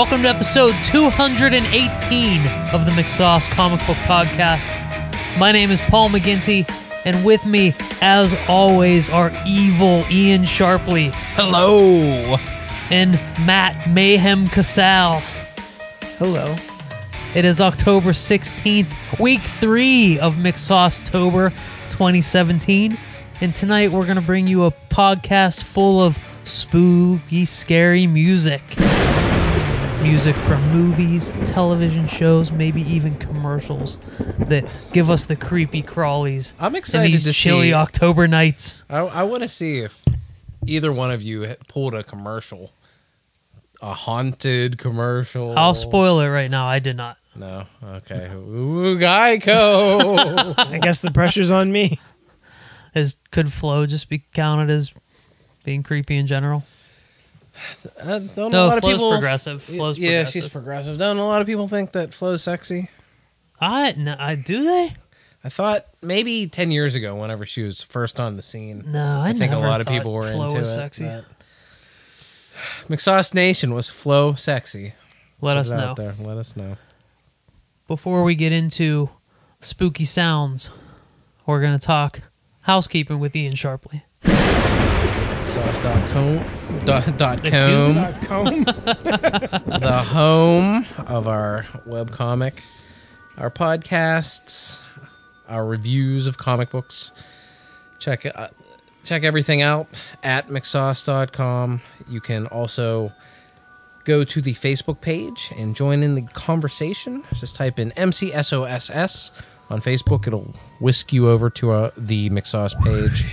Welcome to episode 218 of the McSauce Comic Book Podcast. My name is Paul McGinty, and with me, as always, are evil Ian Sharpley Hello. and Matt Mayhem Casal. Hello. It is October 16th, week three of McSaucetober 2017. And tonight we're going to bring you a podcast full of spooky, scary music. Music from movies, television shows, maybe even commercials that give us the creepy crawlies I'm in excited these to chilly see. October nights. I, I want to see if either one of you pulled a commercial, a haunted commercial. I'll spoil it right now. I did not. No. Okay. Ooh, Geico. I guess the pressure's on me. Is could Flo just be counted as being creepy in general? Uh, don't No, a lot of Flo's people progressive. Flo's yeah, progressive. she's progressive. Don't a lot of people think that Flo's sexy? I, no, I do they? I thought maybe ten years ago, whenever she was first on the scene. No, I, I think a lot of people were Flo into was it. sexy. but- McSauce Nation was Flo sexy. Let Put us know. there. Let us know. Before we get into spooky sounds, we're gonna talk housekeeping with Ian Sharpley. Sauce.com dot, dot com. Dot com. the home of our webcomic, our podcasts, our reviews of comic books. Check uh, check everything out at mcsauce.com. You can also go to the Facebook page and join in the conversation. Just type in MCSOSS on Facebook. It'll whisk you over to uh, the McSauce page.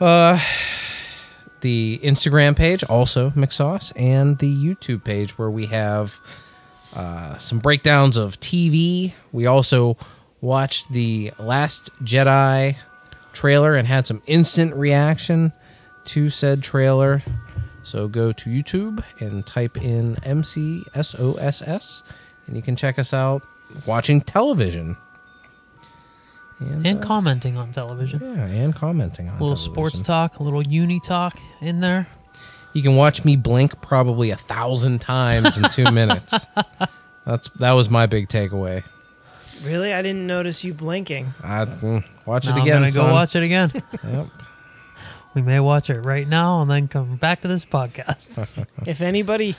Uh, the Instagram page, also McSauce, and the YouTube page where we have uh, some breakdowns of TV. We also watched the Last Jedi trailer and had some instant reaction to said trailer. So go to YouTube and type in MCSOSS, and you can check us out watching television. And, And uh, commenting on television. yeah, and commenting on a little television. sports talk, a little uni talk in there. You can watch me blink probably a thousand times in two minutes. That's that was my big takeaway. really? I didn't notice you blinking. I mm, watch Now it again. I'm gonna son. go watch it again. Yep. we may watch it right now and then come back to this podcast. If anybody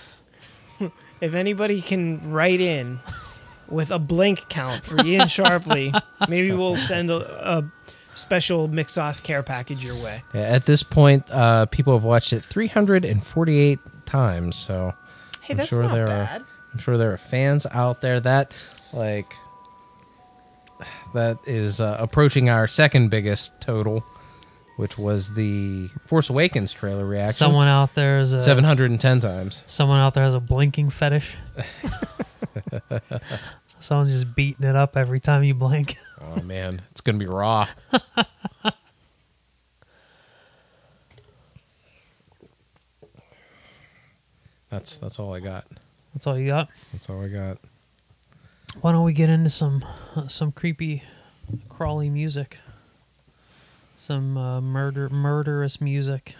if anybody can write in with a blink count for Ian Sharpley, maybe we'll send a, a special McSauce care package your way. Yeah, at this point, uh, people have watched it 348 times. So Hey, I'm that's sure not there bad. are. I'm sure there are fans out there that like that is uh, approaching our second biggest total, which was the Force Awakens trailer reaction. Someone out there is a 710 times. Someone out there has a blinking fetish. Someone's just beating it up every time you blink. Oh man, it's gonna be raw. that's that's all I got. That's all you got. That's all I got. Why don't we get into some uh, some creepy, crawly music? Some uh, murder murderous music.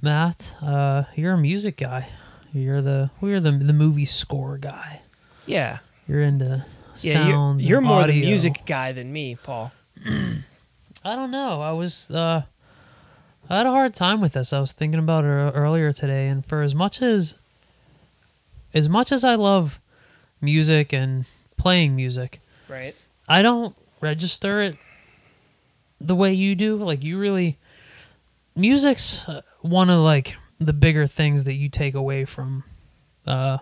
Matt, uh, you're a music guy. You're the we're the the movie score guy. Yeah. You're into Yeah, sounds. you're, you're more the audio. music guy than me, Paul. I don't know. I was uh I had a hard time with this. I was thinking about it earlier today and for as much as as much as I love music and playing music, Right? I don't register it the way you do. Like you really music's uh, one of like the bigger things that you take away from uh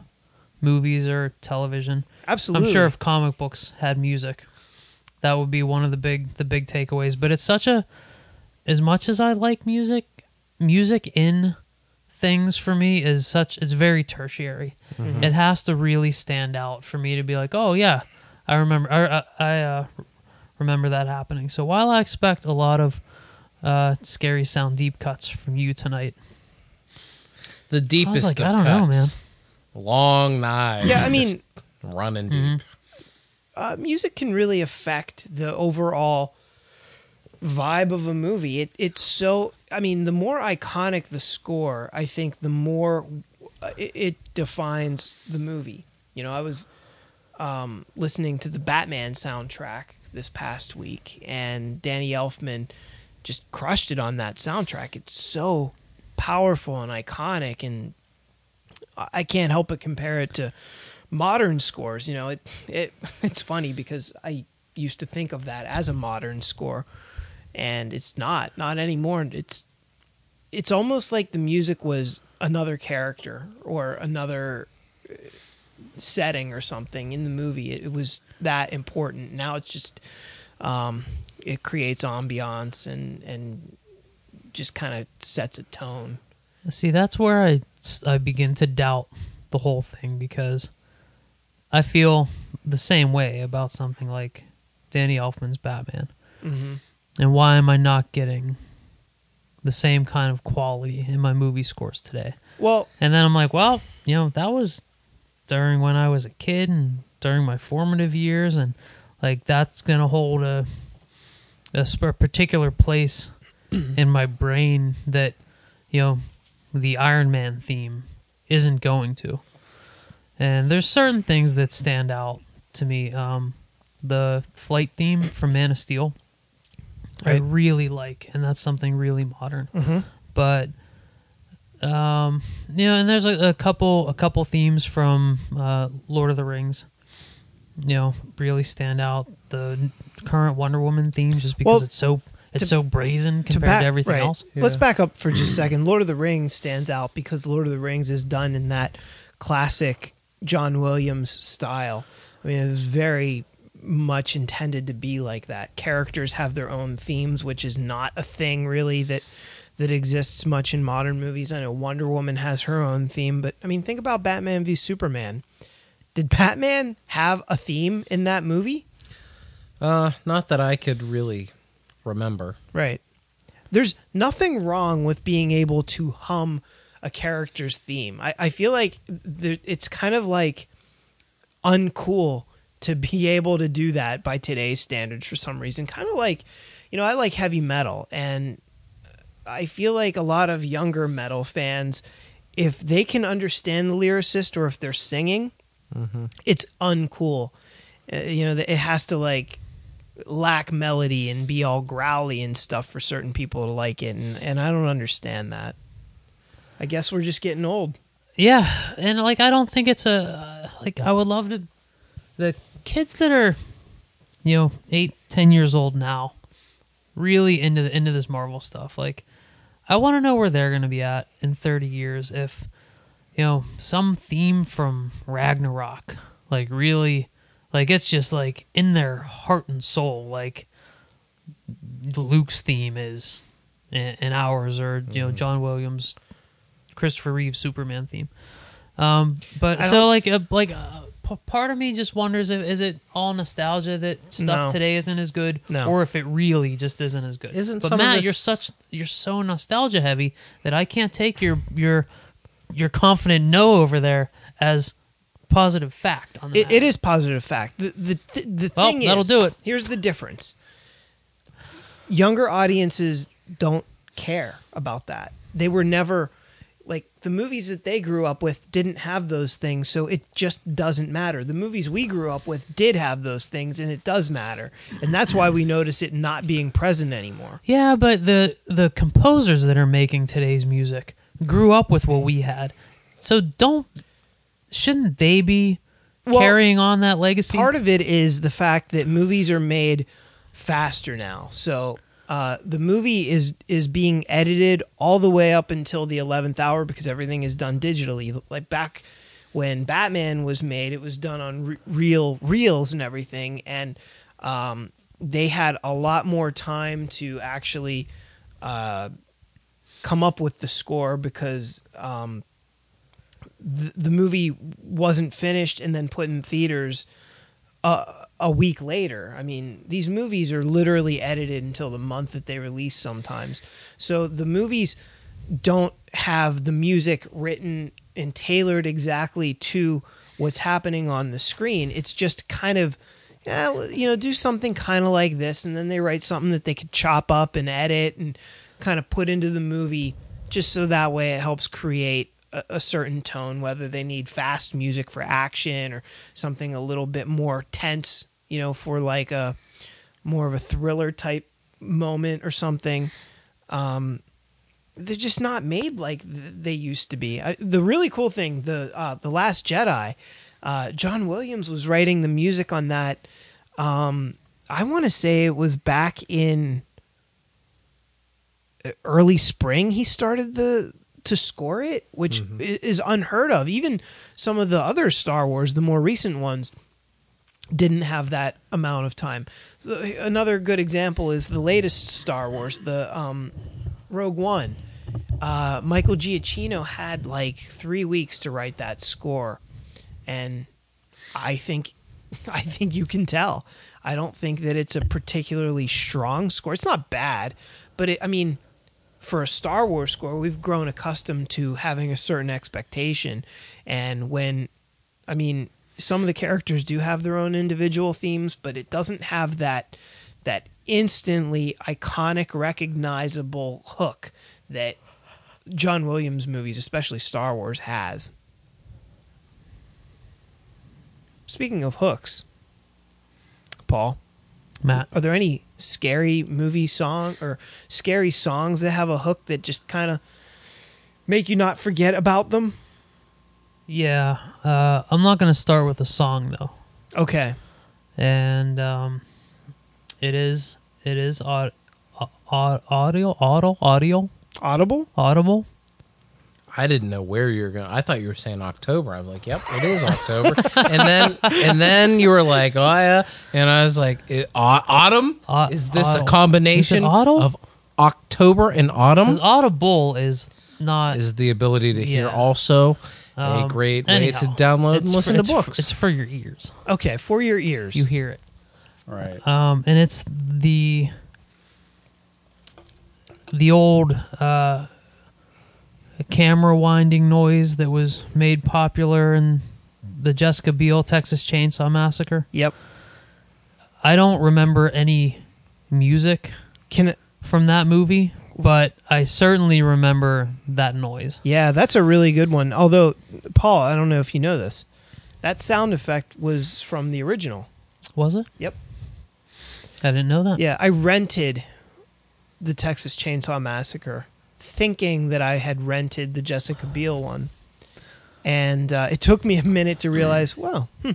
movies or television. Absolutely. I'm sure if comic books had music, that would be one of the big the big takeaways. But it's such a as much as I like music, music in things for me is such it's very tertiary. It has to really stand out for me to be like, oh yeah, I remember I, I, I uh, remember that happening. So while I expect a lot of uh, scary sound deep cuts from you tonight, The deepest like, of I don't know, cuts. Long knives. Yeah, I just mean, running Mhm. deep. uh, music can really affect the overall vibe of a movie. It it's so I mean, the more iconic the score, I think the more uh, it, it defines the movie. You know, I was um, listening to the Batman soundtrack this past week, and Danny Elfman just crushed it on that soundtrack. It's so powerful and iconic, and I can't help but compare it to modern scores. You know, it it it's funny because I used to think of that as a modern score, and it's not not anymore. It's it's almost like the music was another character or another uh, setting or something in the movie. It, it was that important. Now it's just um, it creates ambiance and and just kind of sets a tone. See, that's where I, I begin to doubt the whole thing because I feel the same way about something like Danny Elfman's Batman. Mm-hmm. And why am I not getting the same kind of quality in my movie scores today? Well, And then I'm like, well, you know, that was during when I was a kid and during my formative years, and like that's gonna hold a a particular place in my brain that you know the Iron Man theme isn't going to. And there's certain things that stand out to me. Um, the flight theme from Man of Steel, I really like, and that's something really modern mm-hmm. but um you know and there's a, a couple a couple themes from uh lord of the rings you know really stand out the current wonder woman theme just because Well, it's so it's to- so brazen compared to, everything right. else Let's back up for just a second. Lord of the Rings stands out because Lord of the Rings is done in that classic John Williams style. I mean, it was very much intended to be like that. Characters have their own themes, which is not a thing really that that exists much in modern movies. I know Wonder Woman has her own theme, but I mean, think about Batman v Superman. Did Batman have a theme in that movie? Uh, not that I could really remember. Right. There's nothing wrong with being able to hum a character's theme. I, I feel like there, it's kind of like uncool to be able to do that by today's standards for some reason. Kind of like, you know, I like heavy metal, and I feel like a lot of younger metal fans, if they can understand the lyricist or if they're singing, it's uncool. Uh, you know, it has to like lack melody and be all growly and stuff for certain people to like it and, and I don't understand that. I guess we're just getting old. yeah and like i don't think it's a uh, like i would love to the kids that are you know eight ten years old now really into the into this marvel stuff like i want to know where they're going to be at in 30 years if you know some theme from ragnarok like really like it's just like in their heart and soul like luke's theme is in, in ours or you know john williams christopher reeve superman theme um but so like uh, like uh, p- part of me just wonders if is it all nostalgia that stuff No. today isn't as good No. or if it really just isn't as good Isn't but some of matt this- you're such you're so nostalgia heavy that i can't take your your your confident no over there as positive fact on the It, it is positive fact. The the th- the Well, thing that'll is, do it. Here's the difference. Younger audiences don't care about that. They were never like the movies that they grew up with didn't have those things, so it just doesn't matter. The movies we grew up with did have those things, and it does matter, and that's why we notice it not being present anymore. Yeah, but the the composers that are making today's music grew up with what we had. So don't shouldn't they be Well, carrying on that legacy? Part of it is the fact that movies are made faster now. So uh, the movie is is being edited all the way up until the eleventh hour because everything is done digitally. Like back when Batman was made, it was done on re- real reels and everything, and um, they had a lot more time to actually uh, come up with the score because um, the, movie wasn't finished and then put in theaters uh, a week later. I mean, these movies are literally edited until the month that they release sometimes. So the movies don't have the music written and tailored exactly to what's happening on the screen. It's just kind of yeah, you know, do something kind of like this and then they write something that they could chop up and edit and kind of put into the movie just so that way it helps create a, certain tone, whether they need fast music for action or something a little bit more tense, you know, for like a more of a thriller type moment or something. Um, they're just not made like th- they used to be. I, the really cool thing, the uh, the Last Jedi, uh, John Williams was writing the music on that. Um, I want to say it was back in uh, early spring. He started the to score it, which i- is unheard of. Even some of the other Star Wars, the more recent ones, didn't have that amount of time. So another good example is the latest Star Wars, the um, Rogue One. Uh, Michael Giacchino had like three weeks to write that score, and I think, I think you can tell. I don't think that it's a particularly strong score. It's not bad, but it, I mean, for a Star Wars score, we've grown accustomed to having a certain expectation, and when, I mean, some of the characters do have their own individual themes, but it doesn't have that that instantly iconic, recognizable hook that John Williams movies, especially Star Wars, has. Speaking of hooks, Paul, Matt. are there any scary movie song or scary songs that have a hook that just kind of make you not forget about them? Yeah, uh, I'm not gonna start with a song though, Okay. and um, it is it is aud- au- audio audio audio Audible? audible. I didn't know where you were going. I thought you were saying October. I'm like, yep, it is October. and then and then you were like, oh yeah, and I was like, it, au- autumn. Au- is this autumn. a combination Is it autumn? of October and autumn? Because audible is not Is the ability to hear Yeah. also a um, great anyhow, way to download and listen for, to it's for- books? it's for your ears. Okay, for your ears. You hear it. right. um, and it's the the old uh, camera winding noise that was made popular in the Jessica Biel Texas Chainsaw Massacre. Yep. I don't remember any music Can it, from that movie, but I certainly remember that noise. yeah, that's a really good one. Although, Paul, I don't know if you know this. That sound effect was from the original. Was it? Yep. I didn't know that. Yeah, I rented the Texas Chainsaw Massacre, thinking that I had rented the Jessica Biel one, and uh, it took me a minute to realize, well, hmm,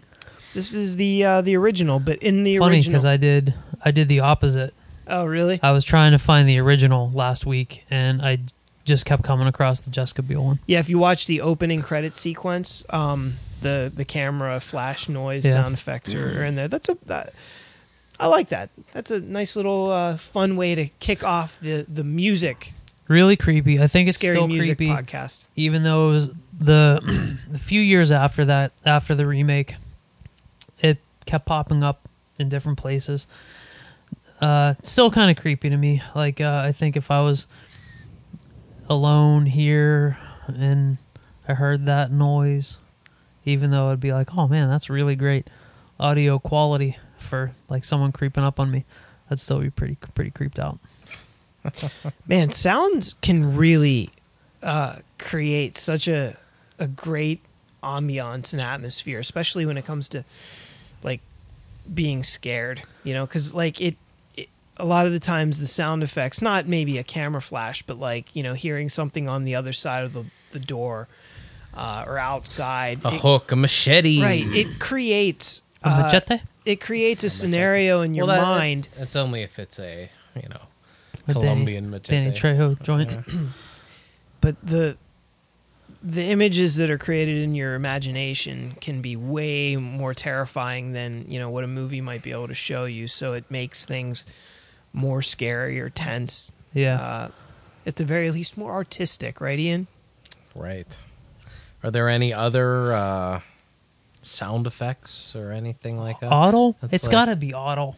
this is the uh, the original. But in the Funny original, because I did I did the opposite. oh really? I was trying to find the original last week, and I just kept coming across the Jessica Biel one. Yeah, if you watch the opening credit sequence, um, the the camera flash noise Yeah. sound effects are, are in there. That's a that, I like that. That's a nice little uh, fun way to kick off the the music Really creepy. I think it's scary still music creepy, podcast. even though it was the the few years after that, after the remake, it kept popping up in different places. Uh, still kind of creepy to me. Like uh, I think if I was alone here and I heard that noise, even though it'd be like, oh man, that's really great audio quality for like someone creeping up on me, I'd still be pretty pretty creeped out. Man, sounds can really uh, create such a a great ambiance and atmosphere, especially when it comes to like being scared. You know, because like it, it, a lot of the times the sound effects, not maybe a camera flash, but like you know, hearing something on the other side of the the door uh, or outside. a it- hook, a machete. Right, it creates A uh, machete? it creates a scenario in your Well, that- mind. That's only if it's a you know A Danny- Colombian machete. Danny Trejo joint. but the the images that are created in your imagination can be way more terrifying than you know what a movie might be able to show you so it makes things more scary or tense Yeah. uh, at the very least more artistic right ian Right. Are there any other uh, sound effects or anything like that? Auto? That's It's like- got to be auto.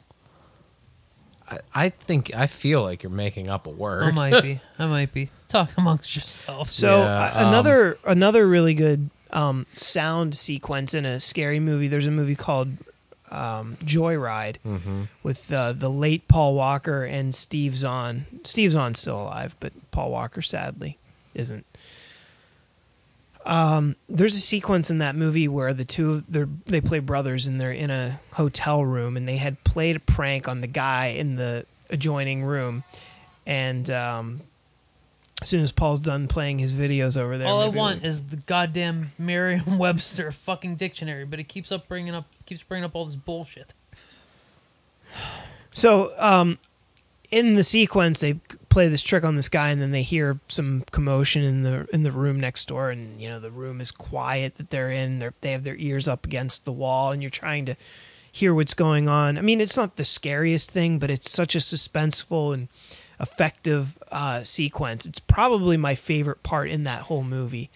I, I think I feel like you're making up a word. I might be. I might be. Talk amongst yourselves. so Yeah, uh, um, another another really good um, sound sequence in a scary movie there's a movie called um, joyride Mm-hmm. with uh, the late Paul Walker and Steve Zahn. Steve Zahn's still alive, but Paul Walker sadly isn't. There's a sequence in that movie where the two of they they play brothers and they're in a hotel room and they had played a prank on the guy in the adjoining room and um, as soon as Paul's done playing his videos over there All I want we- is the goddamn Merriam-Webster fucking dictionary, but it keeps up bringing up keeps bringing up all this bullshit. So, um, in the sequence, they play this trick on this guy, and then they hear some commotion in the in the room next door, and you know the room is quiet that they're in. They're, they have their ears up against the wall, and you're trying to hear what's going on. I mean, it's not the scariest thing, but it's such a suspenseful and effective uh, sequence. It's probably my favorite part in that whole movie.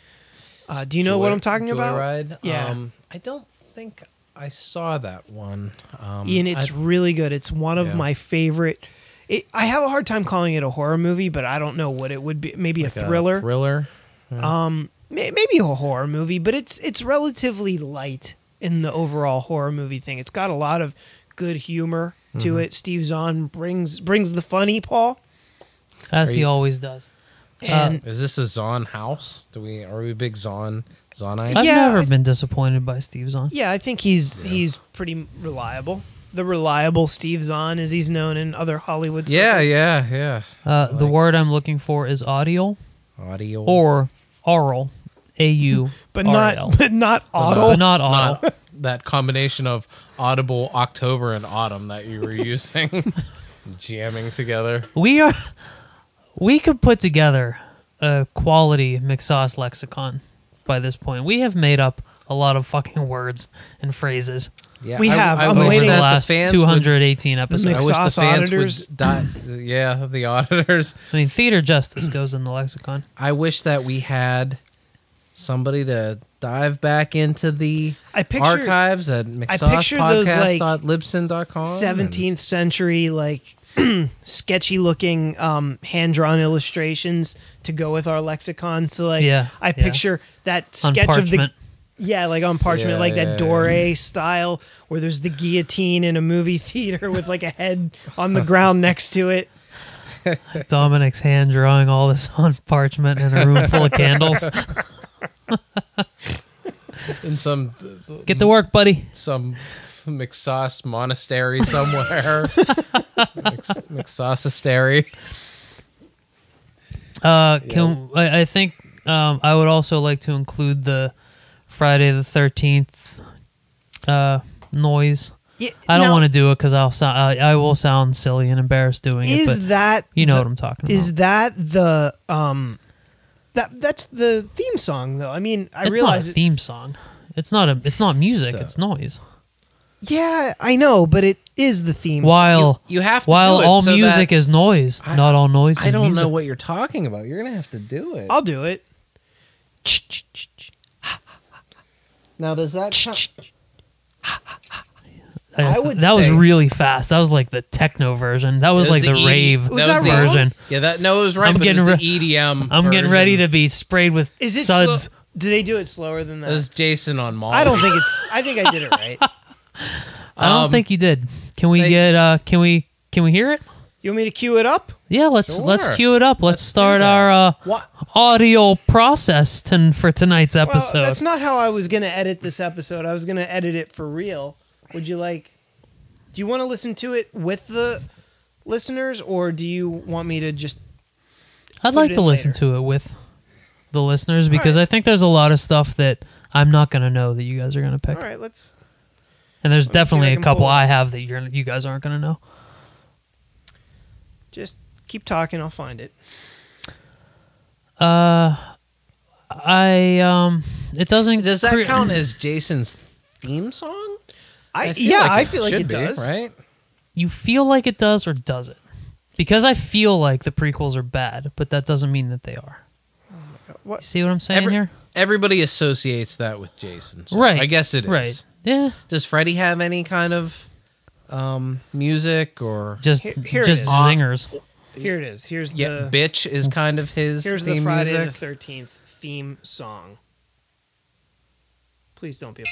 Uh, do you know what I'm talking about? Joyride? Yeah. Um, I don't think I saw that one. Um, Ian, it's I- really good. It's one of Yeah. my favorite. It, I have a hard time calling it a horror movie, but I don't know what it would be. Maybe like a thriller, thriller. um, may, maybe a horror movie, but it's it's relatively light in the overall horror movie thing. It's got a lot of good humor to Mm-hmm. it. Steve Zahn brings brings the funny, Paul, As Are he always does. and Is this a Zahn house? Do we are we big Zahn Zahnites? I've Yeah, never I- been disappointed by Steve Zahn. yeah, I think he's he's pretty reliable. The reliable Steve Zahn, as he's known in other Hollywood. yeah, circles. yeah, yeah. Uh, the word I'm looking for is audio Audio or aural, A U, but not but not auto. but not aural. Not that combination of audible October and autumn that you were using, jamming together. We are. We could put together a quality McSauce lexicon by this point. We have made up a lot of fucking words and phrases Yeah, We have. I'm over wish waiting- the that last fans would- 218 episodes. I wish McSauce the fans auditors. would die. Yeah, the auditors. I mean, theater justice goes in the lexicon. I wish that we had somebody to dive back into the I picture archives at picture those, like, McSaucepodcast.libsyn.com. 17th century like sketchy looking um, hand drawn illustrations to go with our lexicon. So like Yeah, I yeah. picture that sketch of the parchment. Yeah, like on parchment, Yeah, like yeah, that yeah. Dore style where there's the guillotine in a movie theater with like a head on the ground next to it. Dominic's hand drawing all this on parchment in a room full of candles. in some Get to work, buddy. some McSauce monastery somewhere. Mix, McSauceastery. Uh, can I, I think um, I would also like to include the Friday the Thirteenth uh, noise. Yeah, I don't now, want to do it because I'll sound I, I will sound silly and embarrassed doing it. Is But that you know the- what I'm talking about. Is that the um that that's the theme song though? I mean, I it's realize not a it, theme song. It's not a. It's not music. The- it's noise. Yeah, I know, but it is the theme. While You have to while do it all so music that- is noise, I- not all noise. I is don't music. know what you're talking about. You're gonna have to do it. I'll do it. Now, does that? count- I, I would that was say- really fast. That was like the techno version. That was That like was the, the ED rave Was that the- wrong? version. Yeah, that no, it was right. I'm but getting it was re- the EDM. I'm getting ready version. to be sprayed with Is it suds. Slow? Do they do it slower than That was? Jason on Mall. I don't think it's. I think I did it right. I don't Um, think you did. Can we they- get? uh Can we? Can we hear it? You want me to cue it up? Yeah, let's let's cue it up. Let's, Let's start that. our uh, What? audio process ton- for tonight's Well, episode. that's not how I was going to edit this episode. I was going to edit it for real. Would you like? Do you want to listen to it with the listeners, or do you want me to just? I'd like it to in listen later. to it with the listeners because right. I think there's a lot of stuff that I'm not going to know that you guys are going to pick, All right, let's. and there's me see if definitely a can couple pull it. I have that you're you guys aren't going to know. Just keep talking. I'll find it. Uh, I um, it doesn't. Does that cre- count as Jason's theme song? I, feel yeah, like I it feel like should it be, does. Right? You feel like it does or does it? Because I feel like the prequels are bad, but that doesn't mean that they are. What? You see what I'm saying Every- here? Everybody associates that with Jason. so Right. I guess it is. Right. Yeah. Does Freddy have any kind of um, music or Just Here- here just is. zingers. Here it is. Here's yeah? the. bitch is kind of his Here's the Friday music. the Thirteenth theme song. Please don't be. A-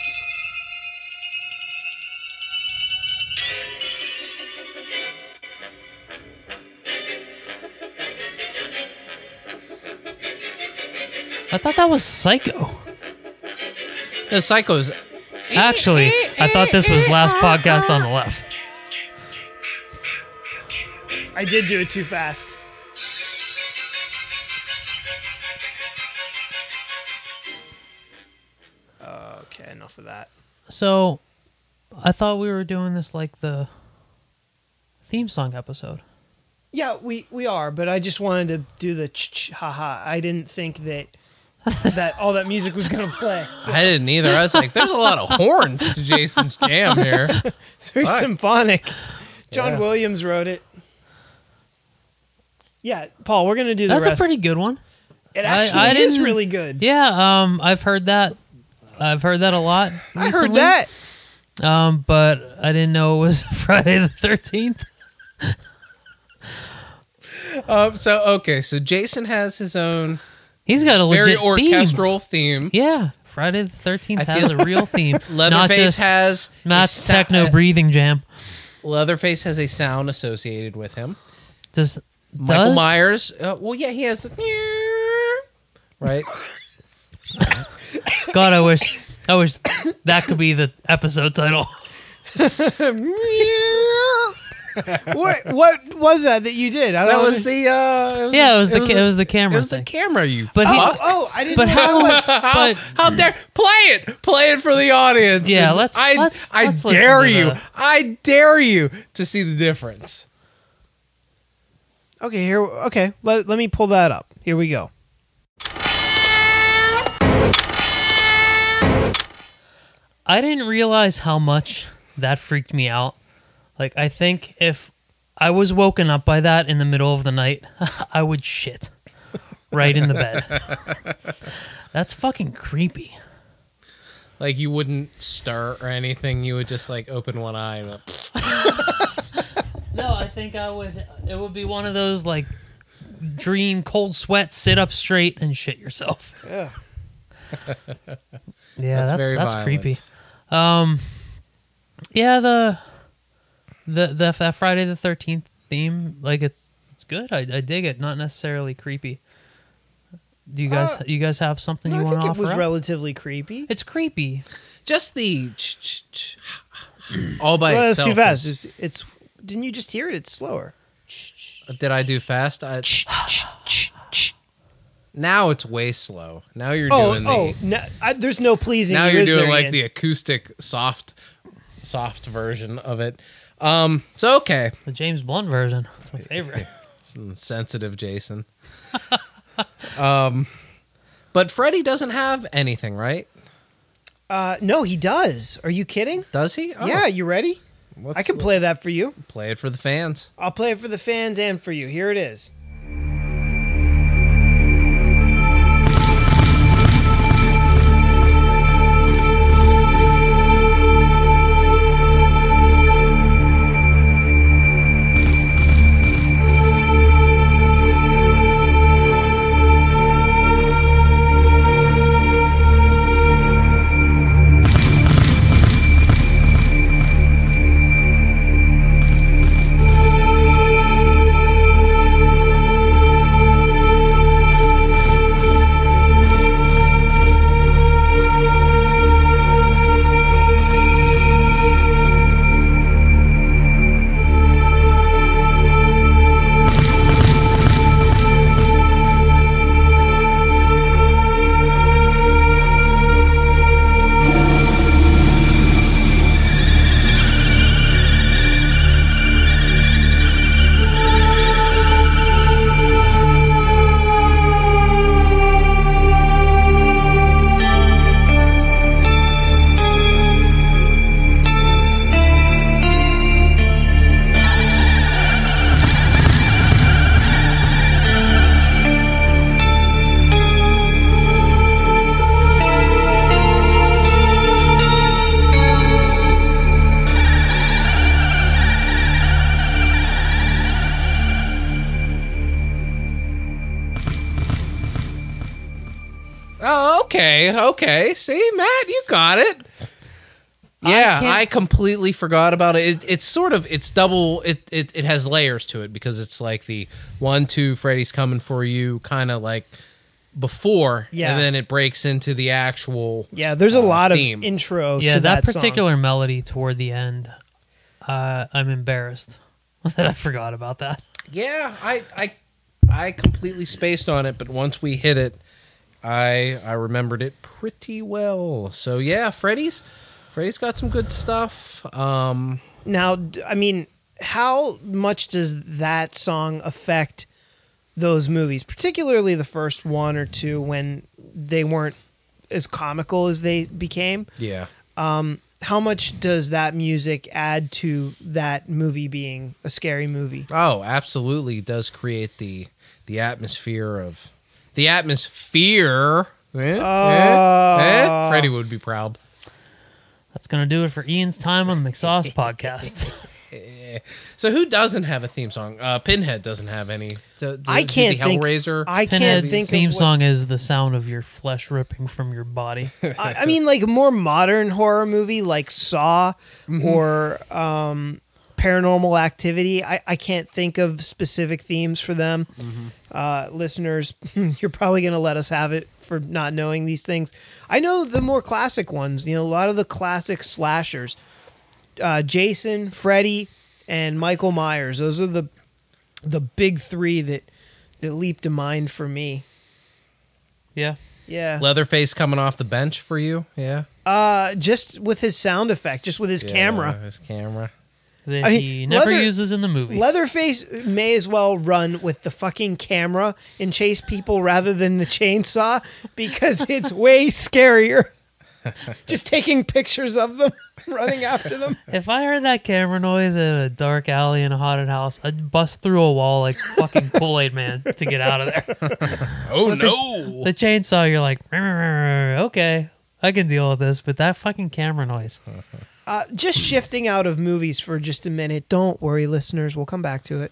I thought that was Psycho. The Psycho's. Actually, I thought this was last podcast on the left. I did do it too fast. Okay, enough of that. So, I thought we were doing this like the theme song episode. Yeah, we we are, but I just wanted to do the ch ch ha ha. I didn't think that that all that music was gonna play. So I didn't either. I was like, there's a lot of horns to Jason's jam here. it's very Fuck. symphonic. John Yeah. Williams wrote it. Yeah, Paul, we're gonna do the That's a pretty good one. it actually I is really good. Yeah, um, I've heard that. I've heard that a lot. I heard that. Um, but I didn't know it was Friday the Thirteenth. Um, so okay, so Jason has his own He's got a very legit theme. orchestral theme. Yeah, Friday the Thirteenth has a real theme, not Leatherface just has a not sa- techno breathing jam. Leatherface has a sound associated with him. Does Michael does Myers, uh, well, yeah, he has right. God, I wish, I wish that could be the episode title. what what was that that you did? I That don't was the uh, it was Yeah, it was the ca- the- it was the camera It was the thing. camera. You, But he- Oh, oh, I didn't But know how- that was. how, but- how dare play it? Play it for the audience. Yeah, And let's- I, let's- I let's listen dare to you. the- I dare you to see the difference. Okay, here okay, let, let me pull that up. Here we go. I didn't realize how much that freaked me out. Like, I think if I was woken up by that in the middle of the night, I would shit right in the bed. That's fucking creepy. Like you wouldn't stir or anything. You would just like open one eye. And, No, I think I would. It would be one of those like dream cold sweat, sit up straight and shit yourself. Yeah. Yeah, That's that's very that's, creepy. Um, yeah, the the the that Friday the Thirteenth theme, like it's it's good. I, I dig it. Not necessarily creepy. Do you guys Uh, you guys have something No, you I want think to it was up? relatively creepy. it's creepy. just the ch- ch- ch- all by well, it's itself. too fast. It's, it's didn't you just hear it? It's slower. Did I do fast? I, now it's way slow. Now you're Oh, doing the. oh, no, I, there's no pleasing. now you, you're is doing there, like Ian? the acoustic soft, soft version of it. Um. So okay, The James Blunt version. It's my favorite. it's sensitive Jason. um, but Freddy doesn't have anything, right? Uh, no, he does. Are you kidding? Does he? Oh, Yeah, you ready? let's I can play that for you. play it for the fans. I'll play it for the fans and for you. Here it is. Okay, okay. See, Matt, you got it. Yeah, can't- I, completely forgot about it. it. It's sort of it's double. It, it it has layers to it because it's like the one, two, Freddy's coming for you, kind of like before, Yeah. and then it breaks into the actual. Yeah, there's a uh, lot theme. of intro yeah, to that, that, song. particular melody toward the end. Uh, I'm embarrassed that I forgot about that. Yeah, I I I completely spaced on it, but once we hit it, I I remembered it pretty well. So yeah, Freddy's Freddy's got some good stuff. Um, Now, I mean, how much does that song affect those movies, particularly the first one or two when they weren't as comical as they became? yeah. Um, How much does that music add to that movie being a scary movie? Oh, absolutely It does create the the atmosphere of the atmosphere. Eh, eh, eh. Freddie would be proud. That's gonna do it for Ian's time on the McSauce podcast. So who doesn't have a theme song? Uh, Pinhead doesn't have any. Do- do- I can't the think- Hellraiser. I can't Pinhead's think theme of what- song is the sound of your flesh ripping from your body. I, I mean, like a more modern horror movie like Saw Mm-hmm. or um, Paranormal Activity. I, I can't think of specific themes for them. Uh, listeners, you're probably going to let us have it for not knowing these things. I know the more classic ones. You know, a lot of the classic slashers. Uh, Jason, Freddy, and Michael Myers. Those are the the big three that that leap to mind for me. Yeah. Yeah. Leatherface coming off the bench for you. Yeah. Uh, just with his sound effect, just with his Yeah, camera. His camera. That I mean, he never Leather- uses in the movies. Leatherface may as well run with the fucking camera and chase people rather than the chainsaw because it's way scarier. Just taking pictures of them, running after them. If I heard that camera noise in a dark alley in a haunted house, I'd bust through a wall like fucking Kool Aid Man to get out of there. Oh no! The chainsaw, you're like, okay, I can deal with this, but that fucking camera noise. Uh, just shifting out of movies for just a minute. Don't worry, listeners. We'll come back to it.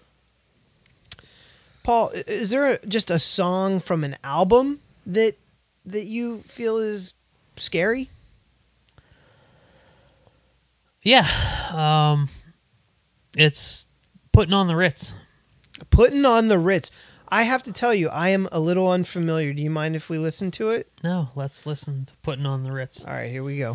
Paul, is there a, just a song from an album that that you feel is scary? Yeah, um, it's putting on the Ritz. Putting on the Ritz. I have to tell you, I am a little unfamiliar. Do you mind if we listen to it? No, let's listen to putting on the Ritz. All right, here we go.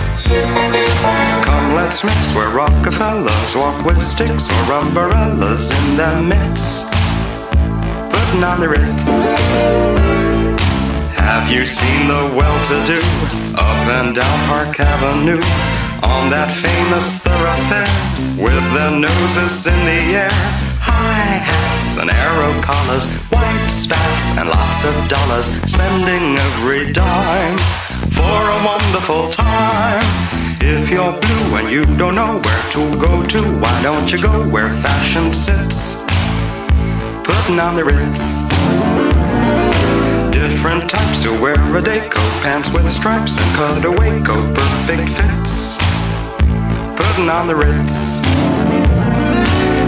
Come, let's mix where Rockefellers walk with sticks or umbrellas in their midst. Putting on the Ritz. Have you seen the well-to-do up and down Park Avenue on that famous thoroughfare with their noses in the air? High hats and arrow collars, white spats and lots of dollars, spending every dime for a wonderful time. If you're blue and you don't know where to go to, why don't you go where fashion sits? Putting on the Ritz. Different types who wear a day coat, pants with stripes and cutaway coat, perfect fits. Putting on the Ritz.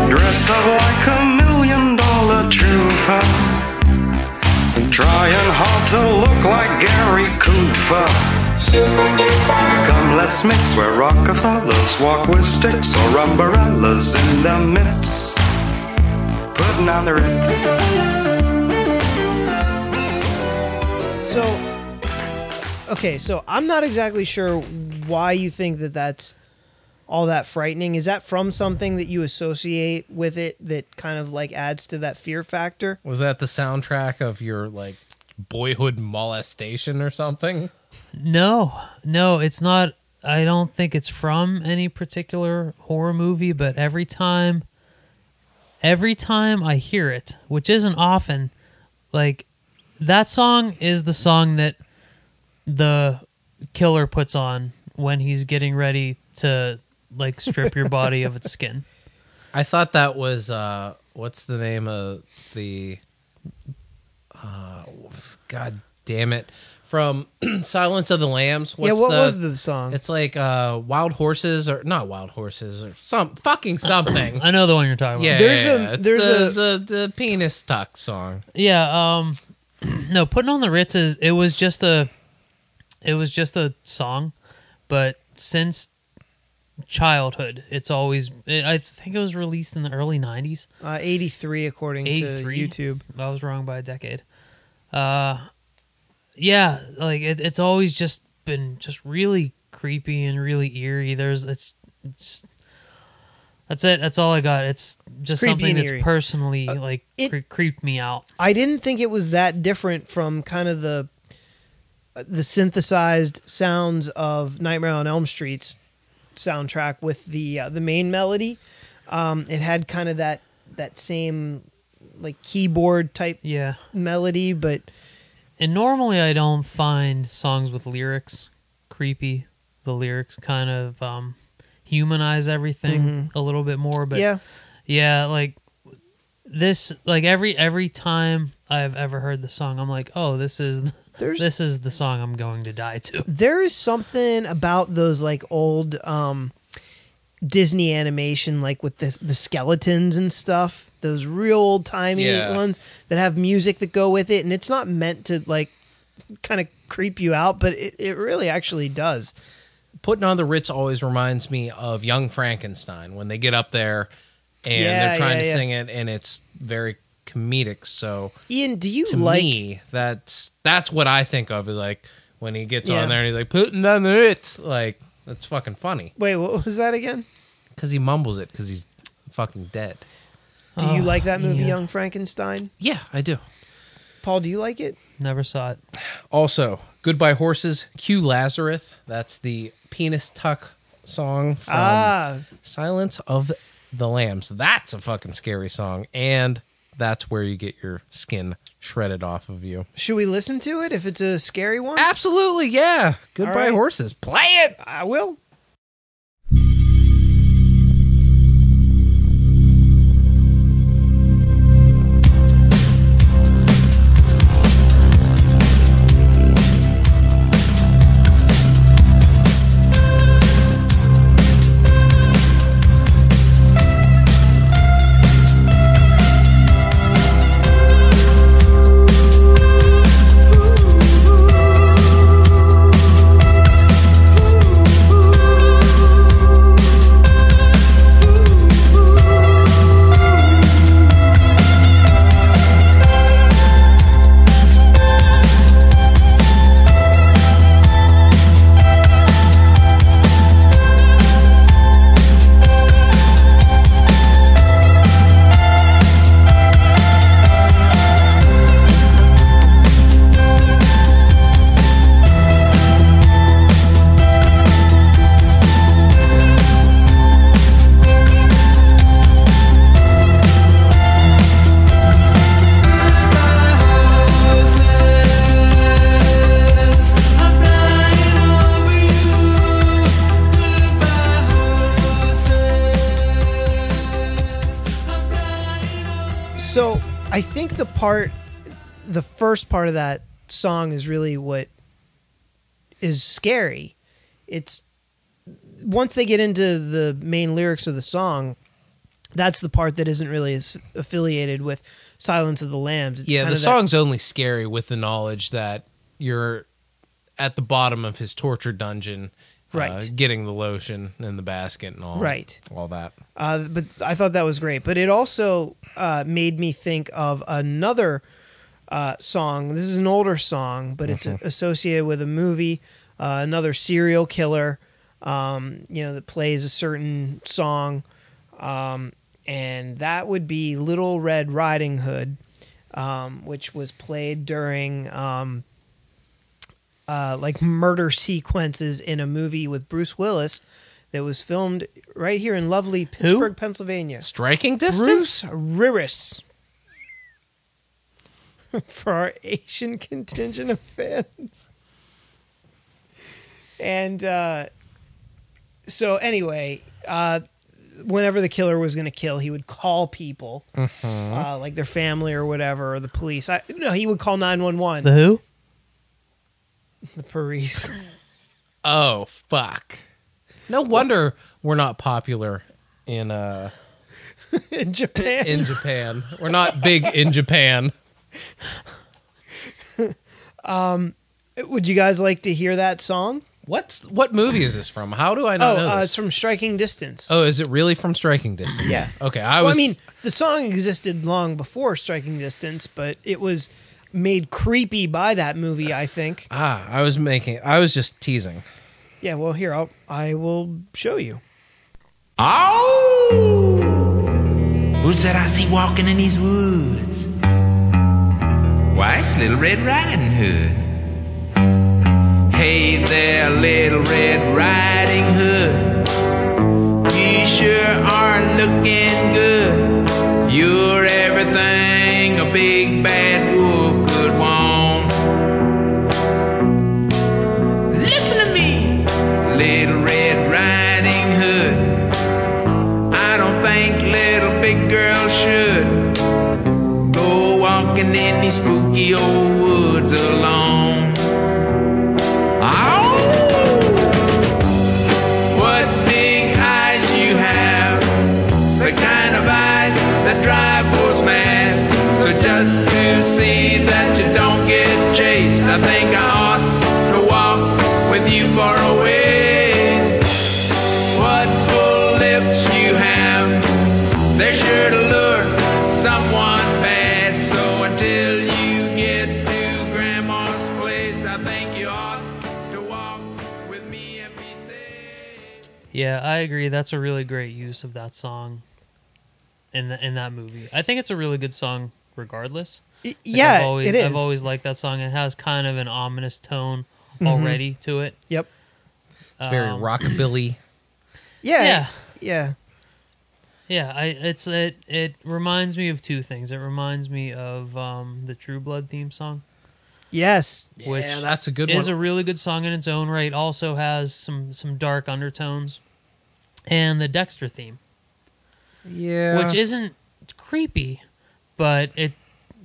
Dressed up like a million dollar trooper. Trying hard to look like Gary Cooper. Come, let's mix where Rockefellers walk with sticks or umbrellas in their midst. Putting on the Ritz. So, okay, so I'm not exactly sure why you think that that's all that frightening. Is that from something that you associate with it that kind of like adds to that fear factor? Was that the soundtrack of your like boyhood molestation or something? No, no, it's not. I don't think it's from any particular horror movie, but every time, every time I hear it, which isn't often, like that song is the song that the Killer puts on when he's getting ready to like strip your body of its skin. I thought that was uh, what's the name of the? Uh, God damn it! From Silence of the Lambs. What's yeah, what the, was the song? It's like uh, Wild Horses or not Wild Horses or some fucking something. I know the one you're talking about. yeah, There's yeah, a- It's there's the, a- the the penis tuck song. Yeah, um no, putting on the Ritz is it was just a it was just a song, but since childhood, it's always I think it was released in the early 90s. Uh, 83 according 83? to YouTube. I was wrong by a decade. Uh yeah, like it, it's always just been just really creepy and really eerie. There's it's, it's that's it. That's all I got. It's just Creepy something that's eerie. personally like it- cre- creeped me out. I didn't think it was that different from kind of the the synthesized sounds of Nightmare on Elm Street's soundtrack with the uh, the main melody. Um, it had kind of that that same like keyboard type Yeah. melody, but And normally I don't find songs with lyrics creepy. The lyrics kind of um, humanize everything a little bit more. But yeah, yeah, like this, like every every time I've ever heard the song, I'm like, oh, this is there's this is the song I'm going to die to. there is something about those like old um Disney animation like with the the skeletons and stuff those real old timey Yeah. ones that have music that go with it and it's not meant to like kind of creep you out but it, it really actually does Putting on the Ritz always reminds me of Young Frankenstein when they get up there and Yeah, they're trying yeah, to sing it and it's very comedic. So Ian do you to like me, that's that's what I think of. Like when he gets Yeah. on there and he's like putting on the Ritz, like that's fucking funny wait what was that again because he mumbles it because he's fucking dead. do you Oh, like that movie yeah. Young Frankenstein Yeah, I do. Paul do you like it Never saw it. Also, Goodbye Horses, Q Lazzarus. That's the penis tuck song from ah Silence of the Lambs. That's a fucking scary song. And that's where you get your skin shredded off of you. should we listen to it if it's a scary one Absolutely, yeah. Goodbye right. Horses. Play it. I will song is really what is scary. It's once they get into the main lyrics of the song, that's the part that isn't really as affiliated with Silence of the Lambs. It's yeah, kind the of that- song's only scary with the knowledge that you're at the bottom of his torture dungeon. uh, Right. getting the lotion in the basket and all. Right. All that. Uh, but I thought that was great. But it also uh, made me think of another uh, song. This is an older song, but it's associated with a movie. Uh, another serial killer, um, you know, that plays a certain song, um, and that would be Little Red Riding Hood, um, which was played during. Um, uh, like murder sequences in a movie with Bruce Willis that was filmed right here in lovely Pittsburgh, Pennsylvania. Striking distance? Bruce Riris. For our Asian contingent of fans. and uh, so anyway, uh, whenever the killer was going to kill, he would call people, uh, like their family or whatever, or the police. I, no, he would call nine one one. The who? The police. Oh fuck! No wonder we're not popular in uh in Japan. in Japan. We're not big in Japan. Would you guys like to hear that song? What's what movie is this from? How do I Oh, not know uh, this? it's from Striking Distance. oh, is it really from Striking Distance? Yeah. Okay, I well, was. I mean, the song existed long before Striking Distance, but it was made creepy by that movie. I think. ah, I was making. I was just teasing. Yeah. Well, here I'll I will show you. Oh! Who's that I see walking in these woods? Why, it's Little Red Riding Hood. Hey there, Little Red Riding Hood. You sure are looking good. You're everything a big bad wolf these agree. That's a really great use of that song in the, in that movie. I think it's a really good song, regardless. Like, yeah, I've always, it is. I've always liked that song. It has kind of an ominous tone Mm-hmm. already to it. Yep. It's very Um, rockabilly. Yeah. Yeah. Yeah. Yeah, I it's it it reminds me of two things. It reminds me of um, the True Blood theme song, Yes. which yeah, that's a good is one. a really good song in its own right. Also has some some dark undertones, and the Dexter theme, yeah, which isn't creepy, but it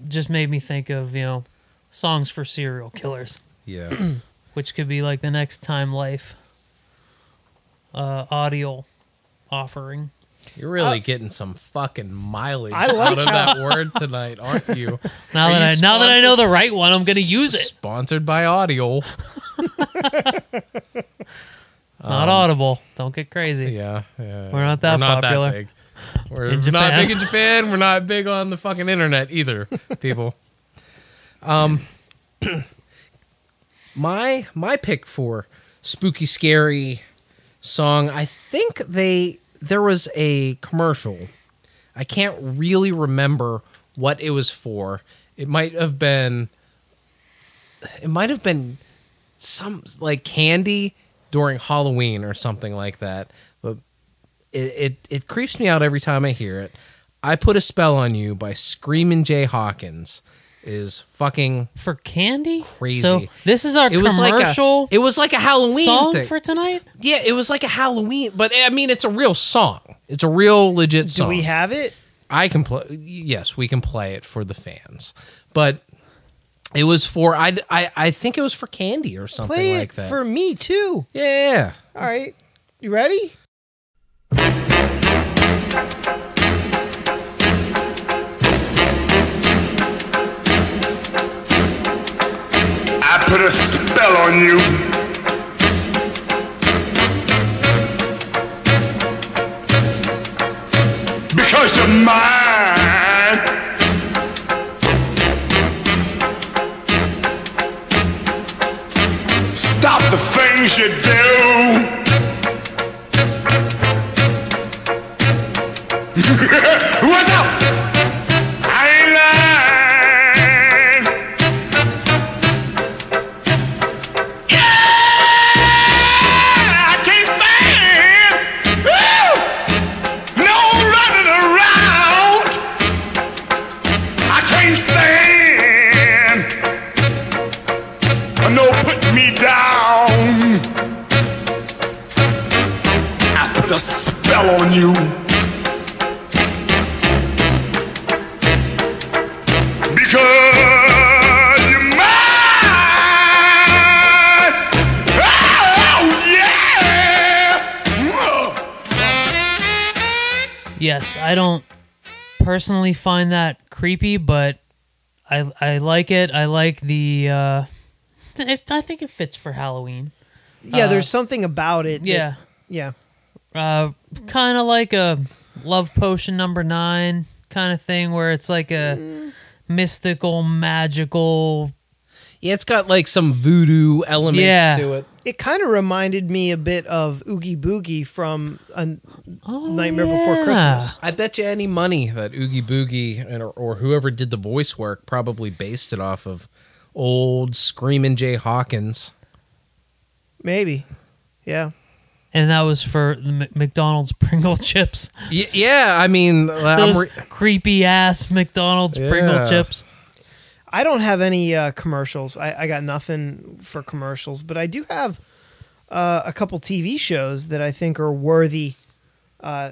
just made me think of you know songs for serial killers, yeah. which could be like the next Time Life uh, audio offering. You're really getting some fucking mileage I like out of how- that word tonight, aren't you? Now Are that I you now that I know the right one, I'm gonna use it. Sponsored by Audio. Not audible. Don't get crazy. Um, Yeah, yeah. We're not that popular. big. We're not big in Japan. We're not big on the fucking internet either, people. Um, my my pick for spooky, scary song. I think they there was a commercial. I can't really remember what it was for. It might have been. It might have been some like candy during Halloween or something like that. But it, it it creeps me out every time I hear it. I put a spell on you by Screamin' Jay Hawkins is fucking For candy? Crazy. So this is our it was commercial like a it was like a Halloween song thing. for tonight? yeah, it was like a Halloween, but I mean it's a real song. It's a real legit song. Do we have it? I can play. Yes, we can play it for the fans, but it was for I, I, I think it was for candy or something Play like it that. for me too. yeah, All right. You ready? I put a spell on you. Because you're mine. Things you do. What's up? Spell on you. Because you're mine. Oh, yeah. Yes, I don't personally find that creepy, but I I like it. I like the. Uh, it, I think it fits for Halloween. Yeah, Uh, there's something about it. that- Yeah, yeah. uh, kind of like a love potion number nine kind of thing, where it's like a mystical, magical. Yeah, it's got like some voodoo elements Yeah. to it. It kind of reminded me a bit of Oogie Boogie from a Oh, Nightmare Before. Christmas. I bet you any money that Oogie Boogie and, or, or whoever did the voice work probably based it off of old Screamin' Jay Hawkins. Maybe. Yeah. And that was for the M- McDonald's Pringle chips. Y- yeah, I mean, Those re- creepy ass McDonald's Pringle chips. I don't have any uh, commercials. I, I got nothing for commercials, but I do have uh, a couple TV shows that I think are worthy uh,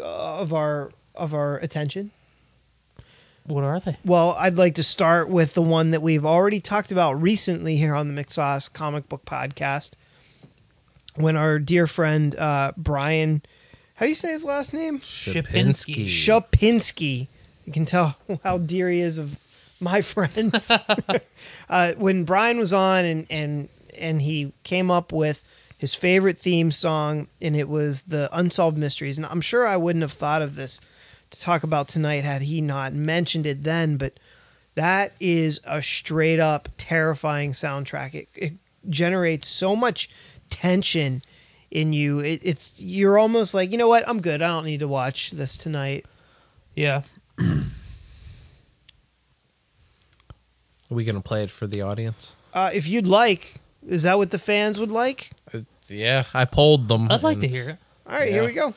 of our of our attention. What are they? Well, I'd like to start with the one that we've already talked about recently here on the McSauce Comic Book Podcast. When our dear friend uh, Brian, how do you say his last name? Shapinski. Shapinski. You can tell how dear he is of my friends. uh, when Brian was on and and and he came up with his favorite theme song, and it was the Unsolved Mysteries. And I'm sure I wouldn't have thought of this to talk about tonight had he not mentioned it then. But that is a straight up terrifying soundtrack. It, it generates so much tension in you. It, it's you're almost like you know what I'm good. I don't need to watch this tonight. Yeah. Are we going to play it for the audience? Uh, if you'd like, is that what the fans would like? Uh, yeah, I polled them. I'd like to hear it. All right, here we go.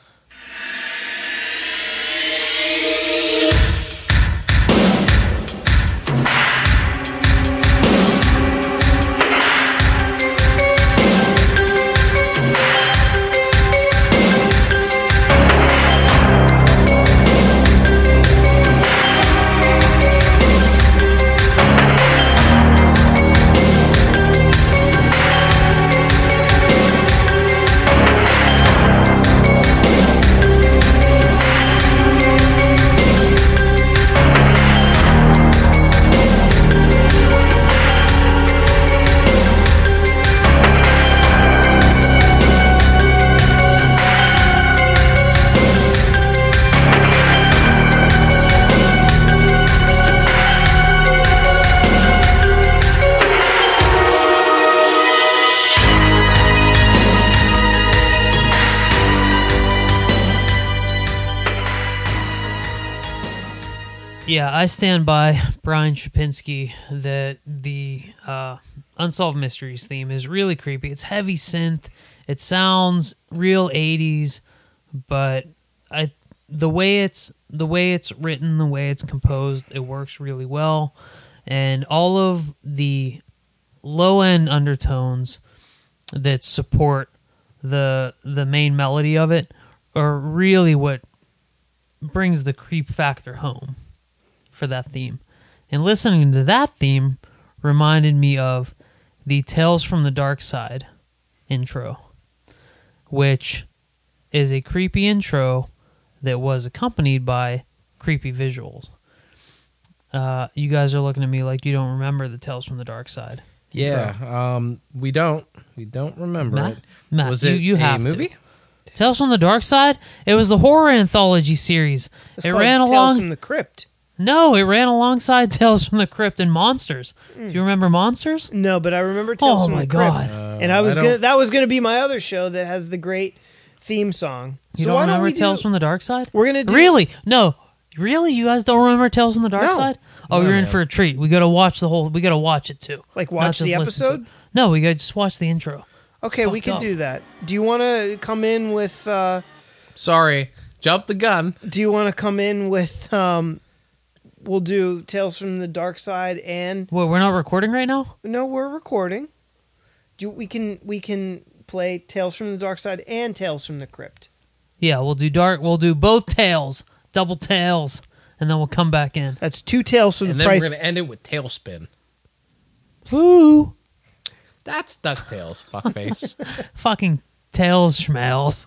Yeah, I stand by Brian Shapinski that the uh, Unsolved Mysteries theme is really creepy. It's heavy synth. It sounds real 80s, but I the way it's the way it's written, the way it's composed, it works really well. And all of the low end undertones that support the the main melody of it are really what brings the creep factor home for that theme. And listening to that theme reminded me of the Tales from the Dark Side intro, which is a creepy intro that was accompanied by creepy visuals. Uh, you guys are looking at me like you don't remember the Tales from the Dark Side. Yeah, um, we don't. We don't remember Matt? it. Matt, was you- it you a have to. movie? Tales from the Dark Side? It was the horror anthology series. It's it called ran Tales along from the Crypt. No, it ran alongside Tales from the Crypt and Monsters. Do you remember Monsters? No, but I remember Tales Oh from my the Crypt. god. and I was I gonna that was gonna be my other show that has the great theme song. You so don't why remember we Tales do, from the Dark Side? We're gonna do Really? No. Really? You guys don't remember Tales from the Dark No. Side? Oh, No, you're in man. for a treat. We got to watch the whole we got to watch it too. Like Not watch just the listen to episode? No, we got to just watch the intro. Okay, we fucked can up. do that. Do you want to come in with? uh Sorry, jump the gun. Do you want to come in with? um We'll do Tales from the Dark Side and What, we're not recording right now? no, we're recording. Do we can we can play Tales from the Dark Side and Tales from the Crypt. Yeah, we'll do dark. We'll do both tales, double tales, and then we'll come back in. That's two tales from And the then price. we're gonna end it with TaleSpin. Woo! That's Ducktales, fuckface. Fucking tails schmales.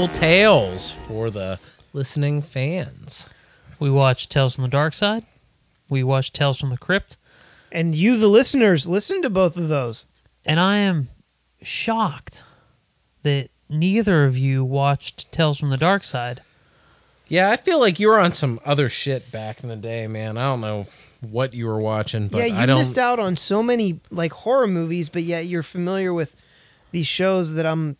Double tails for the listening fans. We watched Tales from the Dark Side. We watched Tales from the Crypt, and you, the listeners, listen to both of those. and I am shocked that neither of you watched Tales from the Dark Side. Yeah, I feel like you were on some other shit back in the day, man. I don't know what you were watching, but yeah, you I don't. missed out on so many like horror movies, but yet you're familiar with these shows that I'm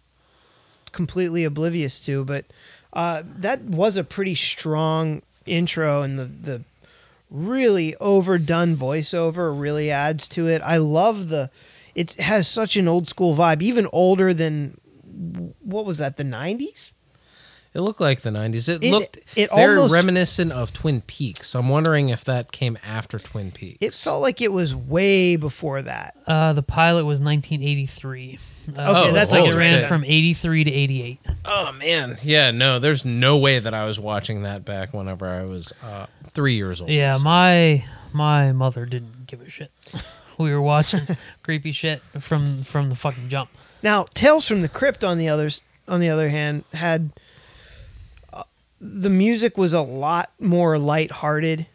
completely oblivious to. But uh, that was a pretty strong intro, and the the really overdone voiceover really adds to it. I love the. It has such an old school vibe, even older than what was that? The '90s. It looked like the '90s. It, It- looked it very almost- reminiscent of Twin Peaks. I'm wondering if that came after Twin Peaks. It felt like it was way before that. Uh, the pilot was 1983. Uh, Okay, Oh, that's like it ran shit. from 83 to 88. Oh man, yeah. No, there's no way that I was watching that back whenever I was uh, three years old. Yeah, So- my my mother didn't give a shit. We were watching creepy shit from from the fucking jump. Now, Tales from the Crypt, on the others, on the other hand, had the music was a lot more lighthearted.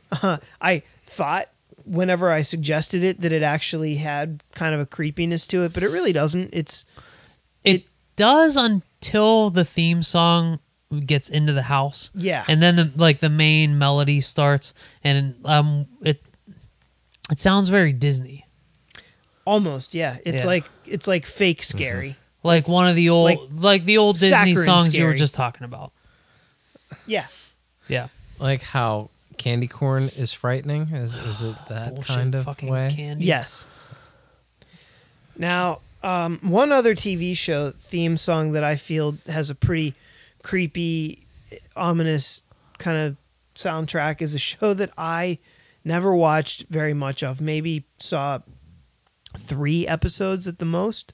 I thought whenever I suggested it that it actually had kind of a creepiness to it, but it really doesn't. It's It, does until the theme song gets into the house. Yeah. and then the like the main melody starts, and um, it it sounds very Disney, almost yeah. It's Yeah. like it's like fake scary. like one of the old Like like, the old Disney songs you were just talking about. Yeah. Yeah, like how candy corn is frightening. Is is it that bullshit kind of fucking way? candy. Yes. Now, um, one other TV show theme song that I feel has a pretty creepy, ominous kind of soundtrack is a show that I never watched very much of. Maybe saw three episodes at the most,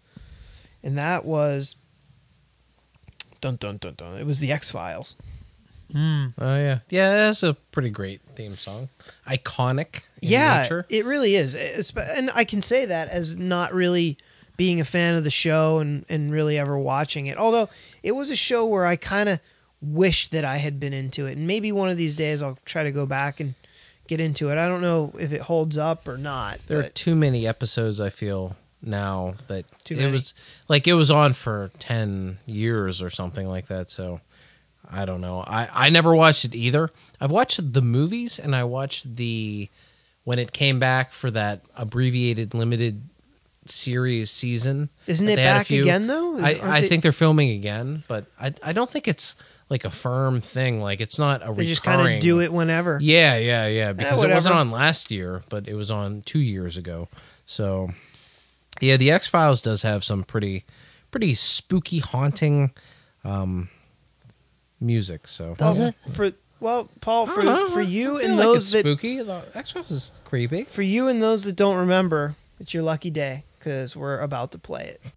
and that was dun dun dun dun. It was the X Files. Hmm. Oh yeah, yeah. That's a pretty great theme song. Iconic. In yeah, nature. it really is. And I can say that as not really being a fan of the show and, and really ever watching it. Although it was a show where I kind of wish that I had been into it. And maybe one of these days I'll try to go back and get into it. I don't know if it holds up or not. There are too many episodes. I feel now that Too it many. was like it was on for 10 years or something like that so i don't know i i never watched it either i've watched the movies and i watched the when it came back for that abbreviated limited series season Isn't it they had a back few- again, though? Is- i, I they- think they're filming again but i i don't think it's like a firm thing like it's not a They just kind of do it whenever. yeah, yeah, yeah. Because it wasn't on last year, but it was on two years ago. So, yeah, the X Files does have some pretty, pretty spooky, haunting, um, music. So, Does Well, it? For well, Paul, for know, for I you feel and like those it's that spooky. The X Files is creepy. for you and those that don't remember, it's your lucky day because we're about to play it.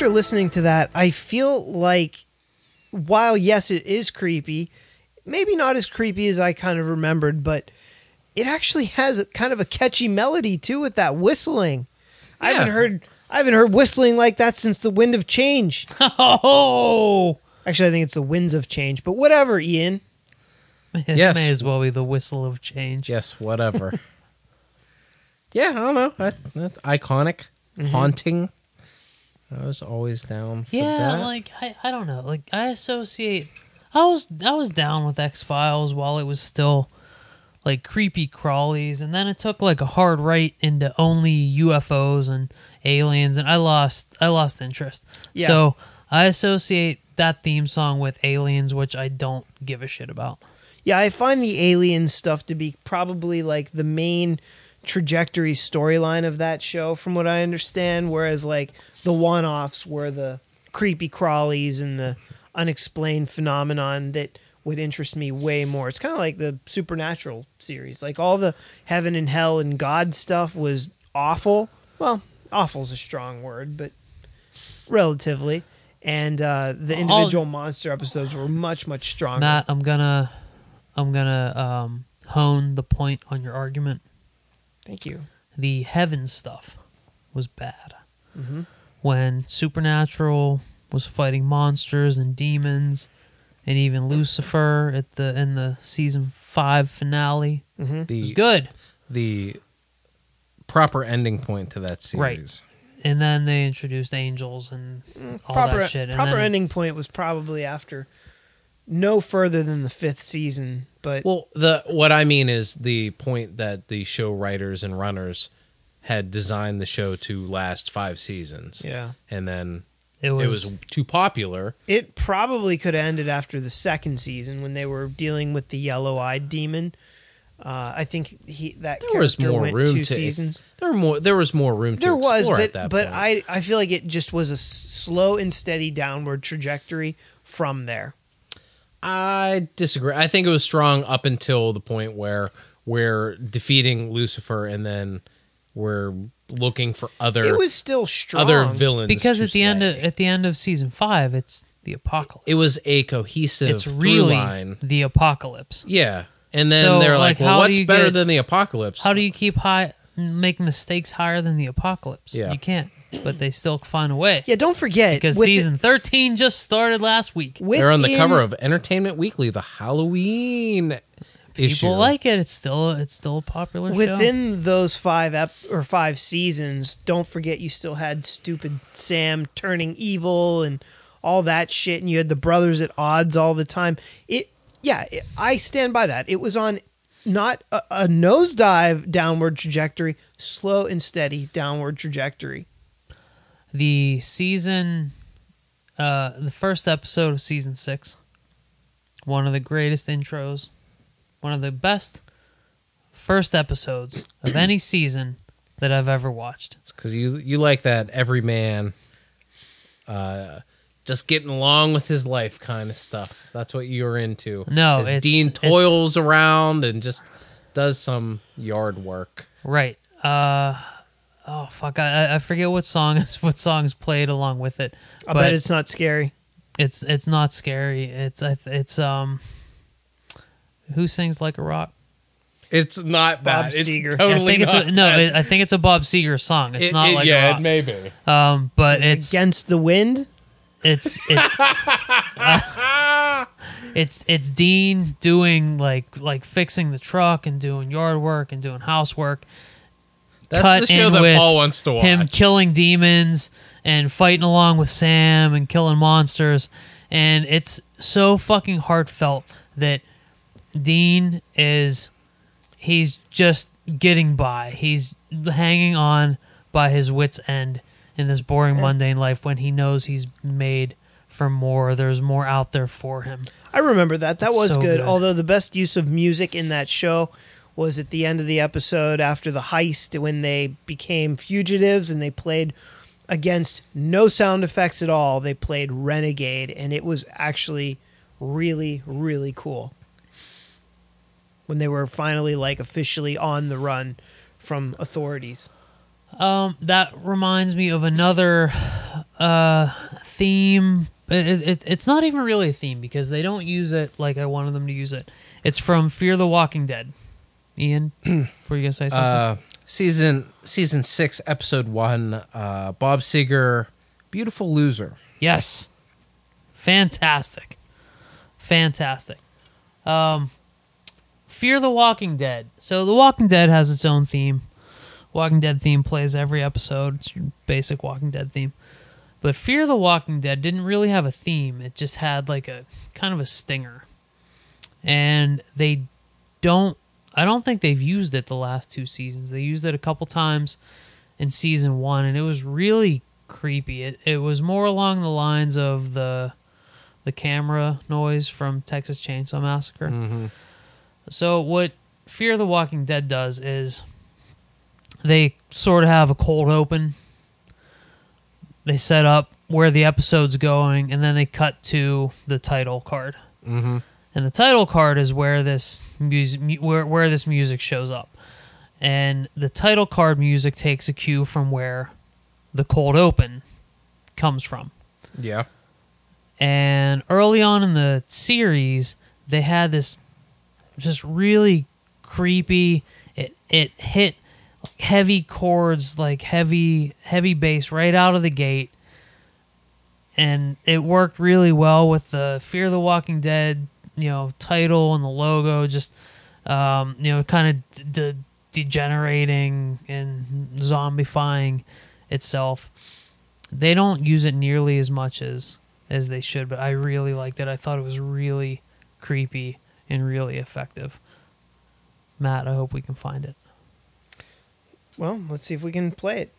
After listening to that, I feel like while yes, it is creepy, maybe not as creepy as I kind of remembered, but it actually has a, kind of a catchy melody too with that whistling. I haven't heard I haven't heard whistling like that since the Wind of Change. Oh, Actually, I think it's the Winds of Change, but whatever, Ian. it Yes. may as well be the whistle of change. Yes, whatever. yeah, I don't know. That, that's iconic, mm-hmm. haunting. I was always down for Yeah, that. like I, I don't know. Like I associate I was I was down with X Files while it was still like creepy crawlies and then it took like a hard right into only UFOs and aliens and I lost I lost interest. Yeah. So I associate that theme song with aliens which I don't give a shit about. Yeah, I find the alien stuff to be probably like the main trajectory storyline of that show, from what I understand. Whereas like the one-offs were the creepy crawlies and the unexplained phenomenon that would interest me way more. It's kind of like the supernatural series. Like all the heaven and hell and God stuff was awful. Well, awful's a strong word, but relatively. And uh, the individual monster episodes were much, much stronger. Matt, I'm gonna I'm gonna um hone the point on your argument. Thank you. the heaven stuff was bad. Mm-hmm. When Supernatural was fighting monsters and demons, and even Lucifer at the in the season five finale mm-hmm. it was good. the proper ending point to that Right. series. And then they introduced angels and mm, all proper that shit. And proper then, ending point was probably after no further than the fifth season, but Well, the what I mean is the point that the show writers and runners had designed the show to last five seasons. yeah, And then it was, it was too popular. it probably could have ended after the second season when they were dealing with the yellow-eyed demon. Uh, I think he that There was more room two to seasons. There were more there was more room to There was, explore but at that but point. I I feel like it just was a slow and steady downward trajectory from there. I disagree. I think it was strong up until the point where we're defeating Lucifer and then we're looking for other It was still strong. other villains because to at the end of slay. at the end of season five, it's the apocalypse. it was a cohesive it's through really line. the apocalypse. Yeah. And then So, they're like, like, well, how do what's you better get- than the apocalypse? How do you keep high make mistakes higher than the apocalypse? Yeah. You can't. But they still find a way. Yeah, don't forget Because with season thirteen just started last week. within, They're on the cover of Entertainment Weekly, the Halloween people issue. like it. It's still it's still a popular show. Within those five ep- or five seasons, don't forget you still had stupid Sam turning evil and all that shit, and you had the brothers at odds all the time. It, yeah, it, I stand by that. It was on not a, a nosedive downward trajectory, slow and steady downward trajectory. the season uh the first episode of season six one of the greatest intros one of the best first episodes of any season that i've ever watched because you you like that every man, uh, just getting along with his life kind of stuff. That's what you're into. No, As it's- Dean it's- toils around and just does some yard work. right uh oh fuck i I- i forget what song is what songs played along with it I but bet it's not scary. it's it's not scary it's it's um who sings like a rock It's not Bob that. It's Seger. totally I think it's not a, no. It, I think it's a Bob Seger song. It's It- not it- like yeah, a it may be. Um, but it's Against the wind. it's it's it's it's Dean doing like like fixing the truck and doing yard work and doing housework. That's cut the show in that with Paul wants to watch. Him killing demons and fighting along with Sam and killing monsters, and it's so fucking heartfelt that Dean is he's just getting by. He's hanging on by his wits end in this boring mundane life when he knows he's made for more. There's more out there for him. I remember that. That It's was so good. good. Although the best use of music in that show was at the end of the episode after the heist when they became fugitives and they played against no sound effects at all. They played Renegade and it was actually really really cool. When they were finally like officially on the run from authorities. Um, that reminds me of another uh, theme. It, it, it's not even really a theme because they don't use it like I wanted them to use it. It's from Fear the Walking Dead. Ian, were you gonna say something? uh, season season six, episode one. Uh, Bob Seger, beautiful loser. yes, fantastic, fantastic. Um, Fear the Walking Dead. So The Walking Dead has its own theme. Walking Dead theme plays every episode. It's your basic Walking Dead theme. But Fear the Walking Dead didn't really have a theme. It just had like a kind of a stinger. And they don't I don't think they've used it the last two seasons. They used it a couple times in season 1 and it was really creepy. It it was more along the lines of the the camera noise from Texas Chainsaw Massacre. Mm-hmm. So what Fear the Walking Dead does is they sort of have a cold open. They set up where the episode's going, and then they cut to the title card. Mm-hmm. And the title card is where this music, where where this music shows up. And the title card music takes a cue from where the cold open comes from. Yeah. And early on in the series, they had this just really creepy. It it hit heavy chords, like heavy heavy bass right out of the gate, and it worked really well with the Fear of the Walking Dead, you know, title and the logo. Just um, you know, kind of de- degenerating and zombifying itself. They don't use it nearly as much as as they should, but I really liked it. I thought it was really creepy and really effective. Matt, I hope we can find it. Well, let's see if we can play it.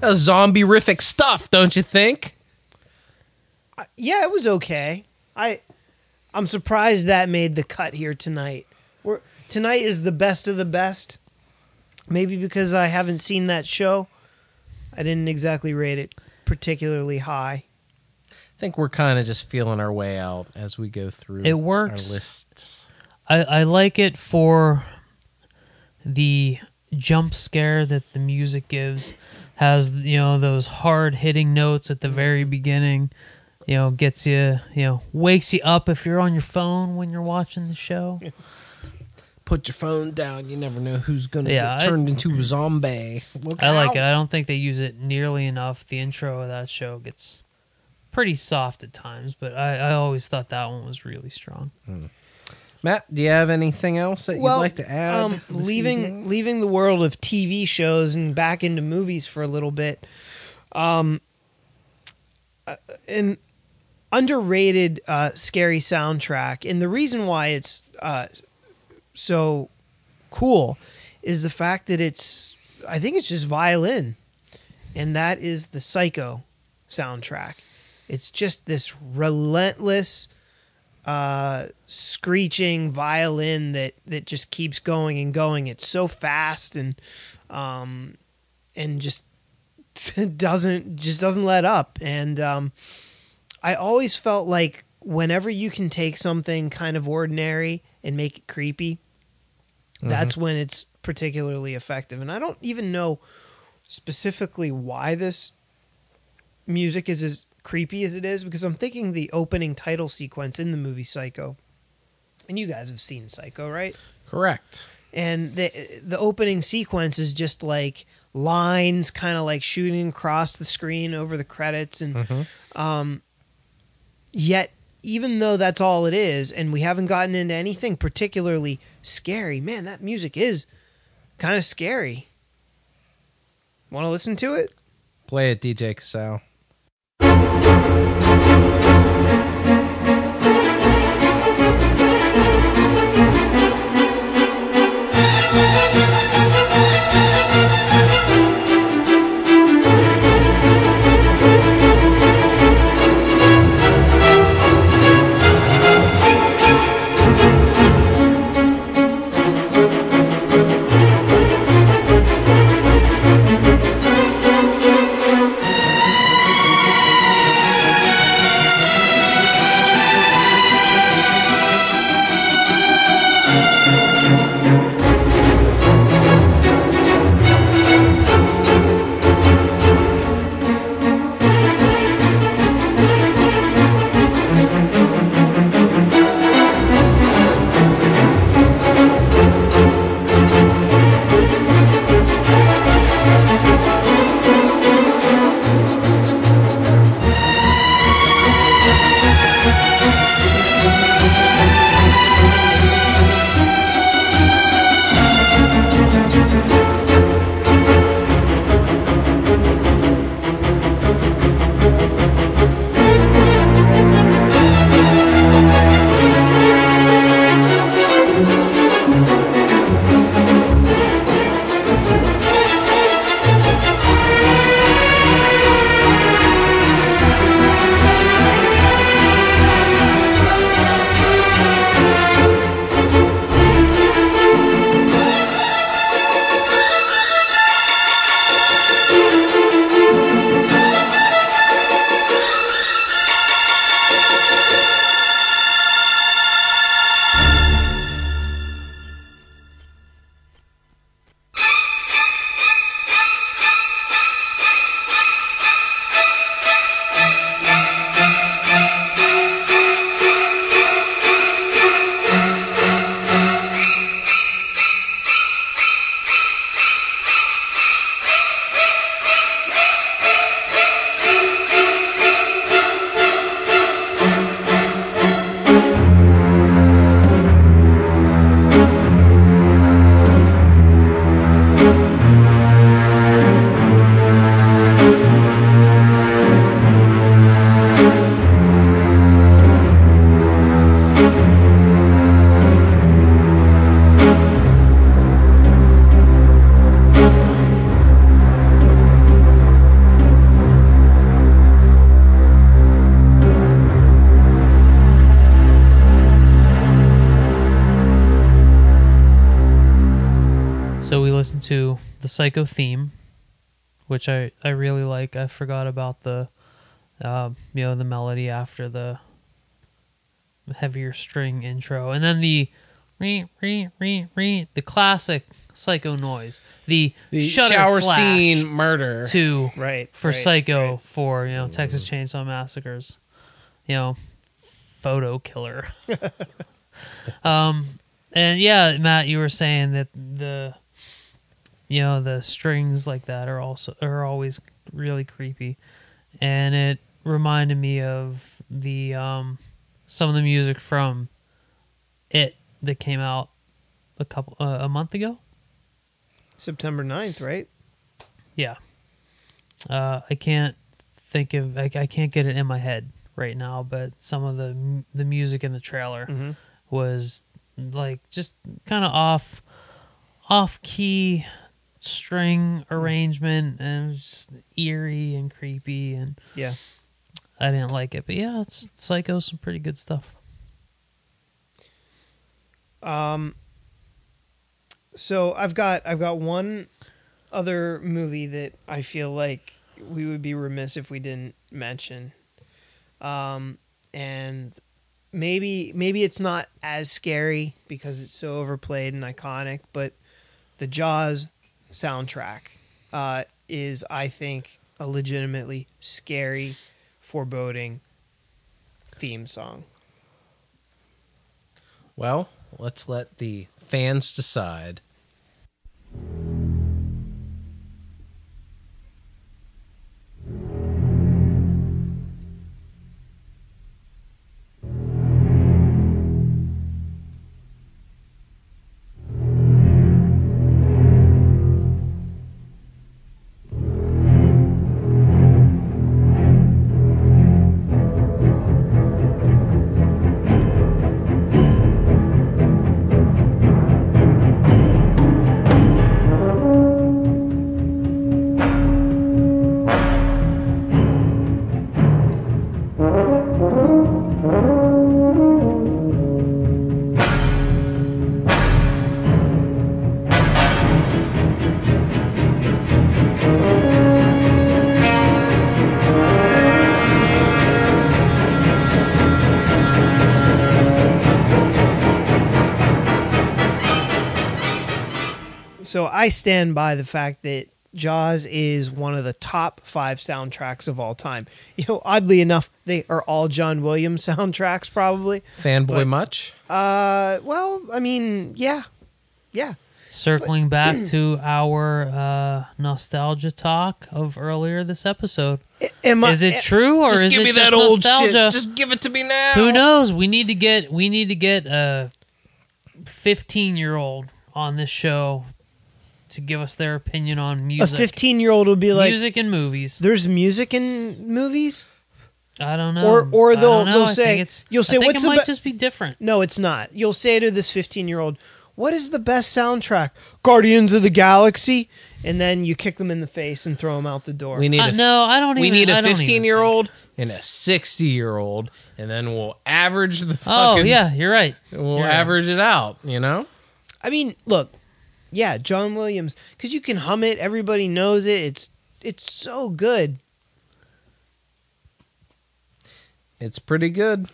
That was zombie-rific stuff, don't you think? Uh, yeah, it was okay. I I'm surprised that made the cut here tonight. We're, tonight is the best of the best. Maybe because I haven't seen that show, I didn't exactly rate it particularly high. I think we're kind of just feeling our way out as we go through. It Our works. lists. I, I like it for the jump scare that the music gives. Has you know those hard hitting notes at the very beginning. You know, gets you. You know, wakes you up if you're on your phone when you're watching the show. put your phone down. You never know who's gonna Yeah, get I- turned into a zombie. Look I like it. I don't think they use it nearly enough. The intro of that show gets pretty soft at times, but I, I always thought that one was really strong. Matt, do you have anything else that you'd like to add? Um, leaving evening? leaving the world of TV shows and back into movies for a little bit. Um, uh, an underrated uh, scary soundtrack, and the reason why it's uh, so cool is the fact that it's I think it's just violin, and that is the Psycho soundtrack. It's just this relentless uh, screeching violin that that just keeps going and going. It's so fast and um, and just doesn't just doesn't let up. And um, I always felt like whenever you can take something kind of ordinary and make it creepy, that's when it's particularly effective. And I don't even know specifically why this music is as creepy as it is because I'm thinking the opening title sequence in the movie Psycho. And you guys have seen Psycho, right? Correct. And the the opening sequence is just like lines kind of like shooting across the screen over the credits and um yet even though that's all it is and we haven't gotten into anything particularly scary, man, that music is kind of scary. Want to listen to it? Play it, DJ Casal. Psycho theme, which I, I really like. I forgot about the, uh, you know, the melody after the heavier string intro, and then the, re re re re the classic Psycho noise, the, The shower scene murder. to Right. for right, Psycho right. for you know Texas Chainsaw Massacres, you know, photo killer. um, and yeah, Matt, you were saying that the you know the strings like that are also are always really creepy, and it reminded me of the um some of the music from it that came out a couple uh, a month ago. September 9th, right? Yeah. Uh, I can't think of I, I can't get it in my head right now, but some of the the music in the trailer Mm-hmm. was like just kind of off off key string arrangement and it was just eerie and creepy and Yeah. I didn't like it. But yeah, it's Psycho's some pretty good stuff. Um. So I've got I've got one other movie that I feel like we would be remiss if we didn't mention. Um, and maybe maybe it's not as scary because it's so overplayed and iconic, but the Jaws soundtrack uh, is, I think, a legitimately scary, foreboding theme song. Well, let's let the fans decide. I stand by the fact that Jaws is one of the top five soundtracks of all time. You know, oddly enough, they are all John Williams soundtracks, probably. Fanboy But- much? Uh, well, I mean, yeah, yeah. Circling back to our uh, nostalgia talk of earlier this episode. Am I- Is it true or Just is give it me just that old nostalgia? shit. Just give it to me now. Who knows? We need to get we need to get a 15 year old on this show to give us their opinion on music. A fifteen-year-old will be like, music and movies. "There's music in movies." I don't know. Or- or they'll- know. they'll say- it's, you'll say, I think "What's it might be-" just be different. No, it's not. You'll say to this 15 year old, What is the best soundtrack? Guardians of the Galaxy? And then you kick them in the face and throw them out the door. We need Uh, a no, I don't We even- need a 15 year old and a 60 year old, and then we'll average the Oh yeah, you're right. We'll You're right. average it out, you know? I mean, look, yeah, John Williams, because you can hum it. Everybody knows it. It's it's so good. It's pretty good.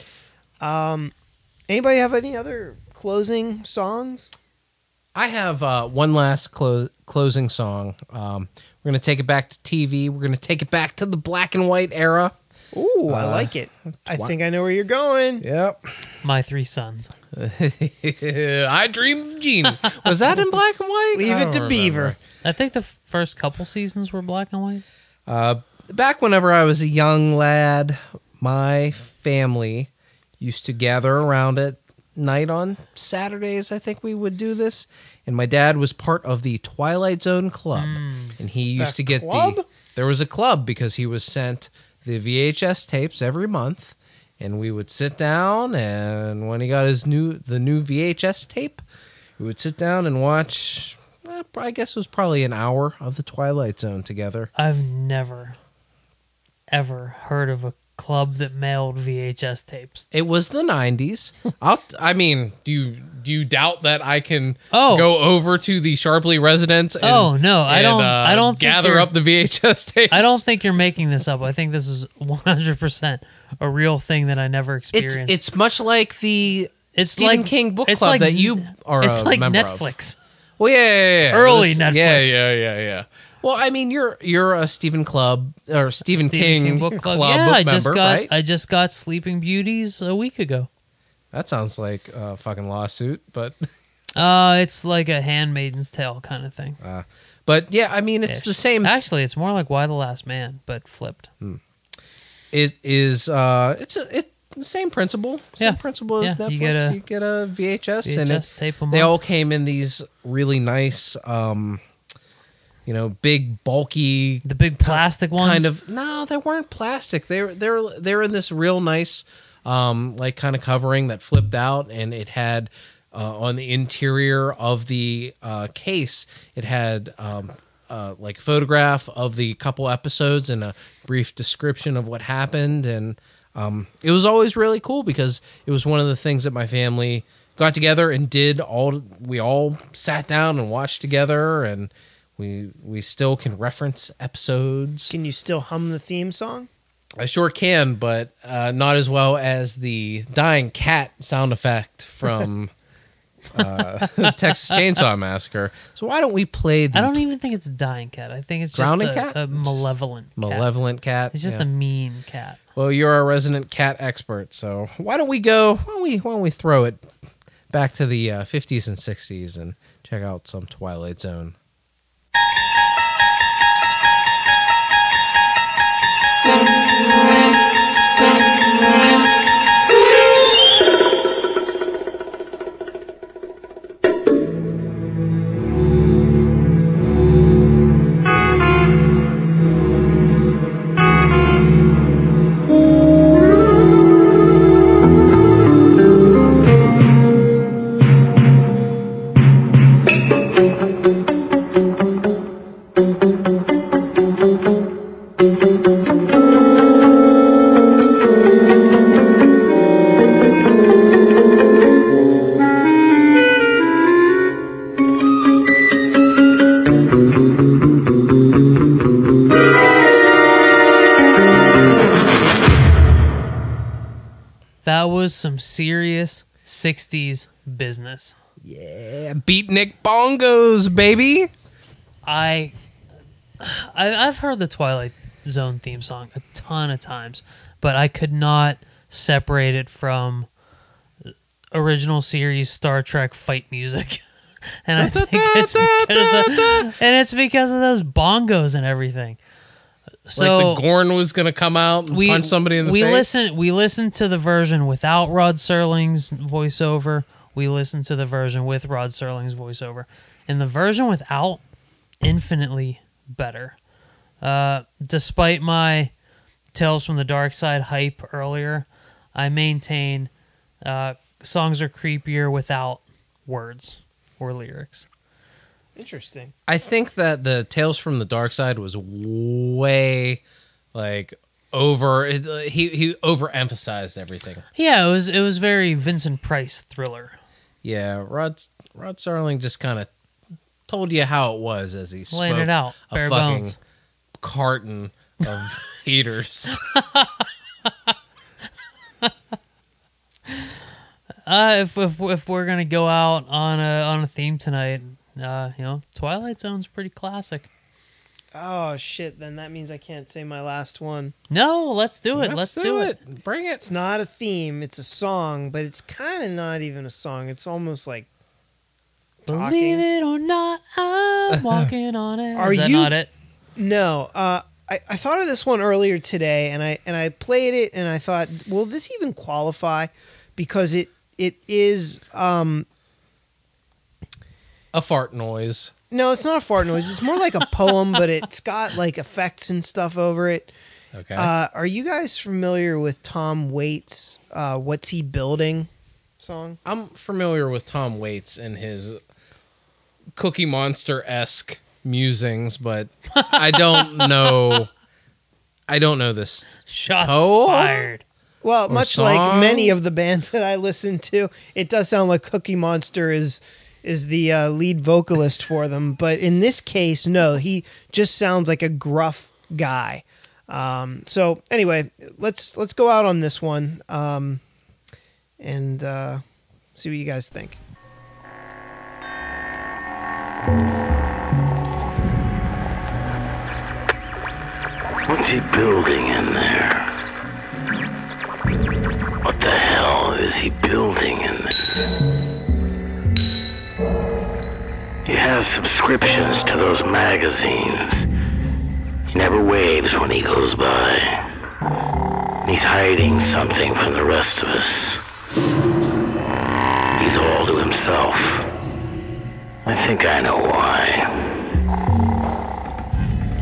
Um, anybody have any other closing songs? I have uh, one last clo- closing song. Um, we're going to take it back to TV. We're going to take it back to the black and white era. Ooh, I Uh, like it. I think I know where you're going. Yep. My three sons. I Dream of Jeannie. Was that in black and white? Leave I it don't to remember. Beaver. I think the f- first couple seasons were black and white. Uh, back whenever I was a young lad, my family used to gather around at night on Saturdays. I think we would do this, and my dad was part of the Twilight Zone Club, and he used to get club? the. There was a club because he was sent the VHS tapes every month, and we would sit down, and when he got his new the new VHS tape, we would sit down and watch. eh, I guess it was probably an hour of the Twilight Zone together. I've never, ever heard of a club that mailed VHS tapes. It was the '90s. I'll, I mean, do you do you doubt that I can Oh. go over to the Sharpley residence? And, Oh, no, I and, don't- uh, I don't gather up the VHS tapes. I don't think you're making this up. I think this is 100% a real thing that I never experienced. it's much like the It's Stephen like- King book club like- that you are it's a like member of. Netflix. Well, yeah, yeah, yeah. Early Netflix. Yeah, yeah, yeah, yeah. Well, I mean, you're you're a Stephen Club or Stephen, King, book club. yeah, I just member, got right? I just got Sleeping Beauties a week ago. that sounds like a fucking lawsuit, but Uh, it's like a handmaiden's tale kind of thing. But yeah, I mean, it's the Ish. same. Actually, it's more like Y the Last Man, but flipped. it is. Uh, it's a, it the same principle. Same Yeah. principle as Yeah, Netflix. you You get get a- a, VHS, and VHS it, they up. all came in these really nice, um, you know, big bulky The big plastic ones. kind of. No, they weren't plastic. They were they're they're in this real nice, um, like kind of covering that flipped out, and it had. Uh, on the interior of the uh, case, it had um, uh, like a photograph of the couple episodes and a brief description of what happened, and um, it was always really cool because it was one of the things that my family got together and did. All we all sat down and watched together, and we we still can reference episodes. Can you still hum the theme song? I sure can, but uh, not as well as the dying cat sound effect from uh, Texas Chainsaw Massacre. So why don't we play the I don't even think it's a dying cat. I think it's just a, cat? a malevolent cat. malevolent cat? It's just Yeah. a mean cat. well, you're our resident cat expert, so why don't we go? Why don't we? Why don't we throw it back to the uh, 50s and 60s and check out some Twilight Zone? That was some serious 60s business. Yeah, beatnik bongos, baby. I, I I've heard the Twilight Zone theme song a ton of times, but I could not separate it from original series Star Trek fight music. And I think it's because of, and it's because of those bongos and everything. So like the Gorn was gonna come out and we punch somebody in the we face. We listen we listened to the version without Rod Serling's voiceover. We listened to the version with Rod Serling's voiceover, and the version without infinitely better. Uh, despite my Tales from the Dark Side hype earlier, I maintain uh, songs are creepier without words or lyrics. Interesting. I think that the Tales from the Dark Side was way like over. It, uh, he he overemphasized everything. Yeah, it was it was very Vincent Price thriller. Yeah, Rod Rod Serling just kind of told you how it was as he Laying it out, a bare fucking bones. carton of heaters. Uh, if, if if we're gonna go out on a on a theme tonight, uh, you know, Twilight Zone's pretty classic. Oh shit! Then that means I can't say my last one. No, let's do it. Let's, do, it. Bring it. It's not a theme; it's a song, but it's kind of not even a song. It's almost like Believe it or not, I'm walking on it. Are Is that you- not it? No, uh, I, I thought of this one earlier today, and I and I played it, and I thought, will this even qualify? Because it it is um A fart noise. no, it's not a fart noise. It's more like a poem, but it's got like effects and stuff over it. Okay. Uh, are you guys familiar with Tom Waits' uh, "What's He Building" song? I'm familiar with Tom Waits and his Cookie Monster esque musings, but I don't know. I don't know this. Shots Poem? fired. Well, Or much like many of the bands that I listen to, it does sound like Cookie Monster is is the uh, lead vocalist for them. But in this case, no, he just sounds like a gruff guy. Um, so anyway, let's let's go out on this one um, and uh, see what you guys think. What's he building in there? What the hell is he building in there? Has subscriptions to those magazines. He never waves when he goes by. He's hiding something from the rest of us. He's all to himself. I think I know why.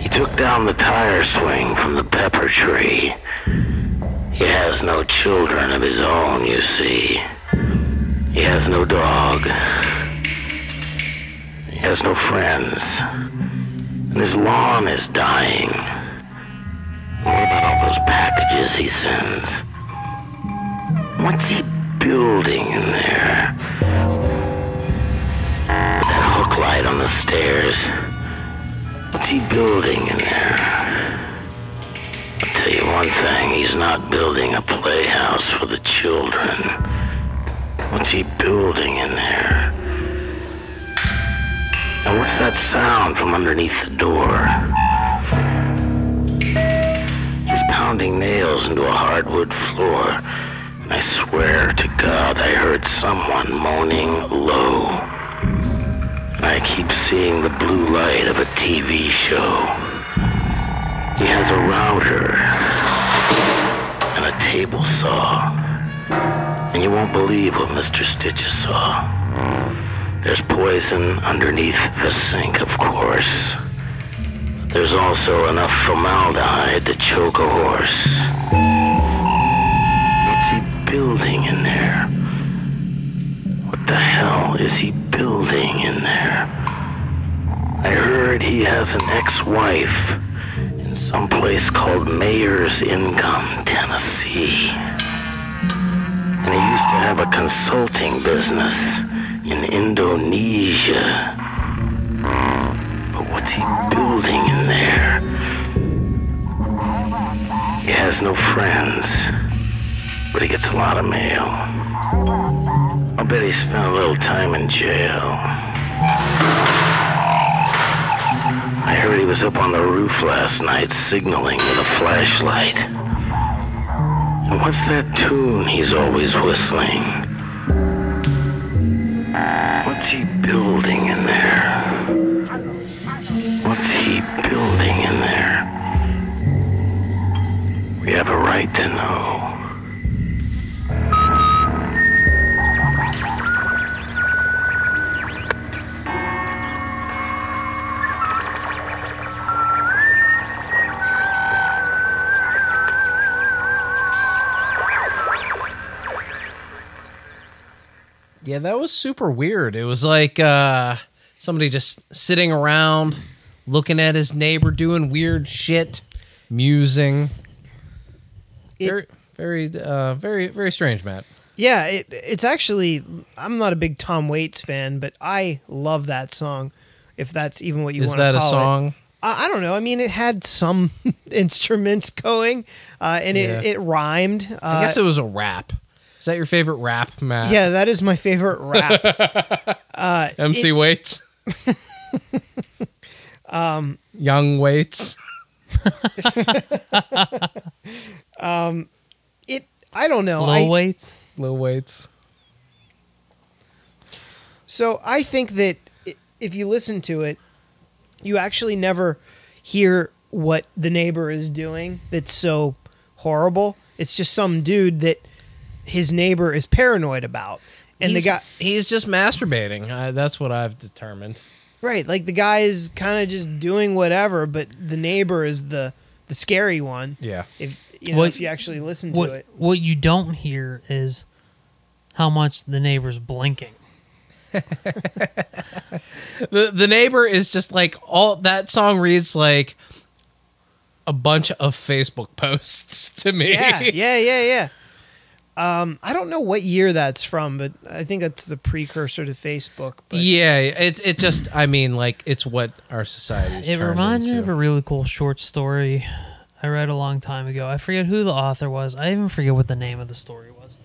He took down the tire swing from the pepper tree. He has no children of his own, you see. He has no dog. Has no friends. And his lawn is dying. What about all those packages he sends? What's he building in there? That hook light on the stairs. What's he building in there? I'll tell you one thing, he's not building a playhouse for the children. What's he building in there? And what's that sound from underneath the door? He's pounding nails into a hardwood floor. And I swear to God I heard someone moaning low. And I keep seeing the blue light of a TV show. He has a router and a table saw. And you won't believe what Mr. Sticha saw. There's poison underneath the sink, of course. But there's also enough formaldehyde to choke a horse. What's he building in there? What the hell is he building in there? I heard he has an ex-wife in some place called Mayor's Income, Tennessee. And he used to have a consulting business in Indonesia. But what's he building in there? He has no friends, but he gets a lot of mail. I'll bet he spent a little time in jail. I heard he was up on the roof last night signaling with a flashlight. And what's that tune he's always whistling? What's he building in there? What's he building in there? We have a right to know. Yeah, that was super weird. It was like uh somebody just sitting around looking at his neighbor doing weird shit, musing. It- very very uh very very strange, Matt. Yeah, it, it's actually. I'm not a big Tom Waits fan, but I love that song. If that's even what you Is want that to a call it. A song? I, I don't know. I mean, it had some instruments going, uh, and Yeah. it, it rhymed. Uh, I guess it was a rap. Is that your favorite rap, Matt? yeah, that is my favorite rap. MC Waits. um Young Waits. it. I don't know. Low I, weights. Lil Waits. So I think that if you listen to it, you actually never hear what the neighbor is doing that's so horrible. It's just some dude that his neighbor is paranoid about. And he's, the guy he's just masturbating. Uh, that's what I've determined. right, like the guy is kind of just doing whatever, but the neighbor is the the scary one. Yeah. If you know What- if you actually listen to What it. what you don't hear is how much the neighbor's blinking. The the neighbor is just like all that song reads like a bunch of Facebook posts to me. Yeah, yeah, yeah, yeah. Um, I don't know what year that's from, but I think that's the precursor to Facebook. But Yeah, it it just I mean like it's what our society is It turned reminds me of a really cool short story I read a long time ago. I forget who the author was. I even forget what the name of the story was.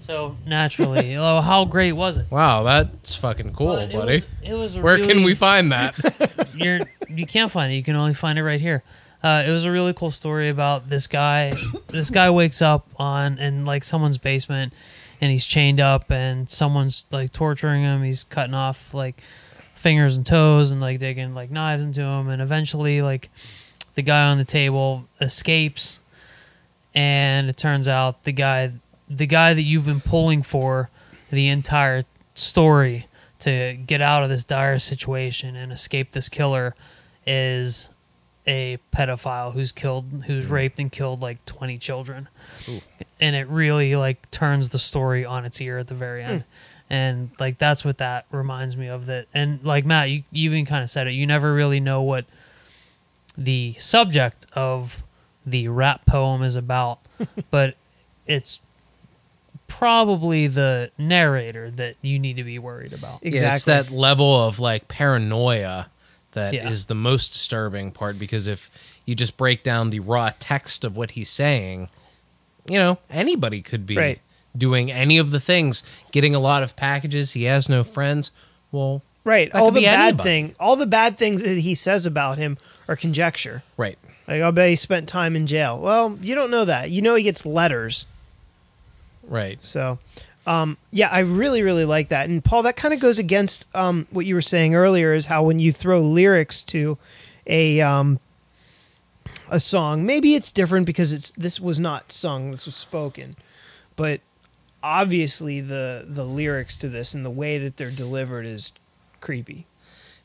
So naturally, oh, how great was it? Wow, that's fucking cool, But it buddy. was- it was a Where can we find that? you're you can't find it. You can only find it right here. Uh, it was a really cool story about this guy. this guy wakes up on in like someone's basement, and he's chained up, and someone's like torturing him. He's cutting off like fingers and toes and like digging like knives into him and eventually like the guy on the table escapes and it turns out the guy the guy that you've been pulling for the entire story to get out of this dire situation and escape this killer is a pedophile who's killed who's mm-hmm. raped and killed like 20 children. And it really like turns the story on its ear at the very hmm. end. And like that's what that reminds me of that and like matt you, you even kind of said it you never really know what the subject of the rap poem is about but it's probably the narrator that you need to be worried about. Exactly. Yeah, it's that level of like paranoia that is Yeah. the most disturbing part because if you just break down the raw text of what he's saying, you know, anybody could be Right. doing any of the things, getting a lot of packages, he has no friends. Well, Right. All the bad anybody. thing, all the bad things that he says about him are conjecture. right. Like, I'll bet he spent time in jail. Well, you don't know that. You know he gets letters. Right. So, um, yeah, I really, really like that. And Paul, that kind of goes against um, what you were saying earlier, is how when you throw lyrics to a um, a song, maybe it's different because it's this was not sung, this was spoken, but obviously the the lyrics to this and the way that they're delivered is creepy.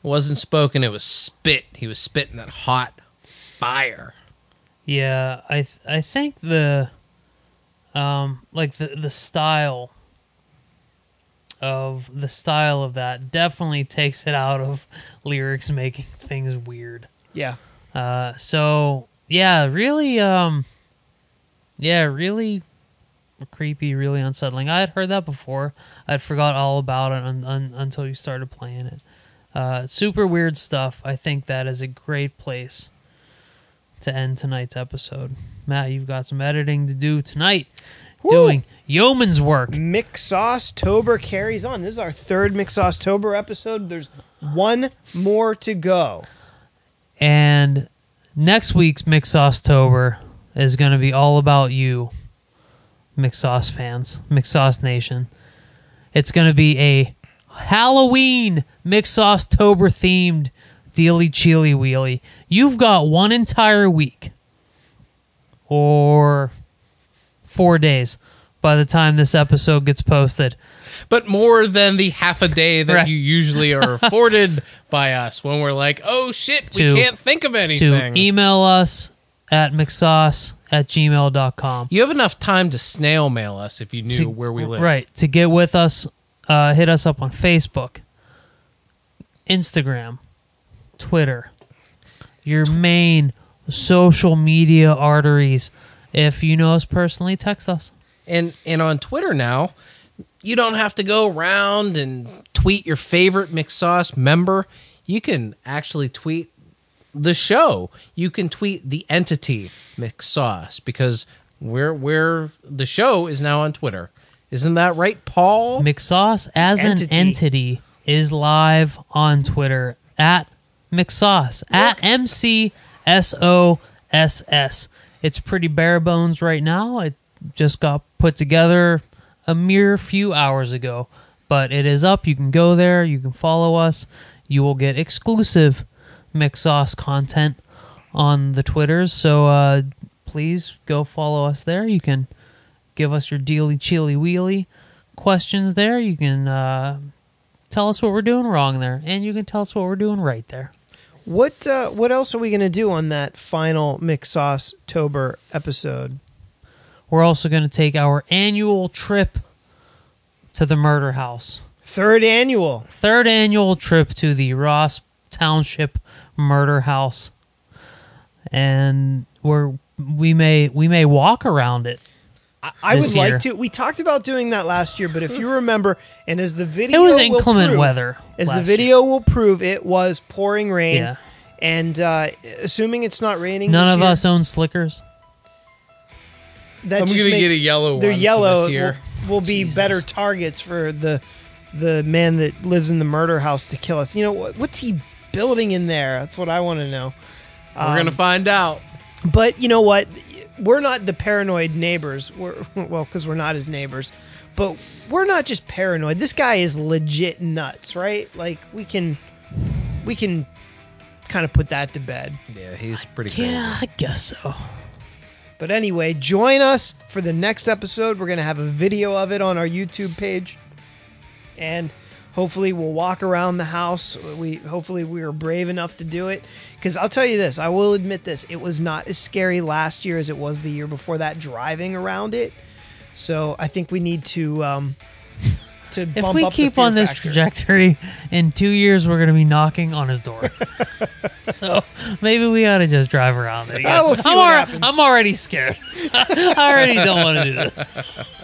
It wasn't spoken, it was spit. He was spitting that hot fire. Yeah, I th- I think the um like the the style of the style of that definitely takes it out of lyrics making things weird. Yeah. Uh so yeah, really um yeah, really creepy, really unsettling. I had heard that before. I'd forgot all about it un- un- until you started playing it. Uh, super weird stuff. I think that is a great place to end tonight's episode. Matt, you've got some editing to do tonight. Doing yeoman's work. McSauce Tober carries on. This is our third McSauce Tober episode. There's one more to go. And next week's McSauce Tober is going to be all about you, McSauce fans, McSauce Nation. It's going to be a Halloween McSauce Tober themed Dealy Chili Wheelie. You've got one entire week or four days by the time this episode gets posted. But more than the half a day that Right. you usually are afforded by us when we're like, oh shit, To- we can't think of anything. To email us at mixsauce at gmail.com. you have enough time to snail mail us if you knew to- where we live. Right. To get with us, uh, hit us up on Facebook, Instagram, Twitter, your main social media arteries. If you know us personally, text us. And and on Twitter now, you don't have to go around and tweet your favorite McSauce member. You can actually tweet the show. You can tweet the entity McSauce because we're we're the show is now on Twitter. Isn't that right, Paul? McSauce as Entity. an entity is live on Twitter at McSauce at M C S O S S. It's pretty bare bones right now. It just got put together a mere few hours ago, but it is up. You can go there. You can follow us. You will get exclusive McSauce content on the Twitters. So uh, please go follow us there. You can give us your dealy chili wheelie questions there. You can uh, tell us what we're doing wrong there, and you can tell us what we're doing right there. What uh, what else are we gonna do on that final McSauce Tober episode? We're also going to take our annual trip to the murder house. Third annual. Third annual trip to the Ross Township Murder House. And we're we may we may walk around it. I, I This would like to. We talked about doing that last year, but if you remember, and as the video It was will inclement prove- weather. as the last video will prove, it was pouring rain. year. And uh, assuming it's not raining, None this of year, us own slickers. That I'm gonna make- get a yellow They're one for yellow. this year. Will, will be Jesus. better targets for the the man that lives in the murder house to kill us. You know what, what's he building in there? That's what I want to know. We're gonna find out. But you know what? We're not the paranoid neighbors. We're well because we're not his neighbors. But we're not just paranoid. This guy is legit nuts, right? Like we can we can kind of put that to bed. Yeah, he's pretty crazy. Yeah, I guess so. But anyway, join us for the next episode. We're going to have a video of it on our YouTube page. And hopefully we'll walk around the house. We hopefully we were brave enough to do it cuz I'll tell you this, I will admit this. It was not as scary last year as it was the year before that driving around it. So, I think we need to um to If bump we up the keep on this factor. trajectory, in two years we're gonna be knocking on his door. so maybe we ought to just drive around it. Again. We'll see I'm, what alre- happens. I'm already scared. I already don't want to do this.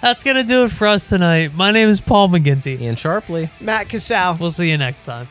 That's gonna do it for us tonight. My name is Paul McGinty. Ian Sharpley. Matt Casal. We'll see you next time.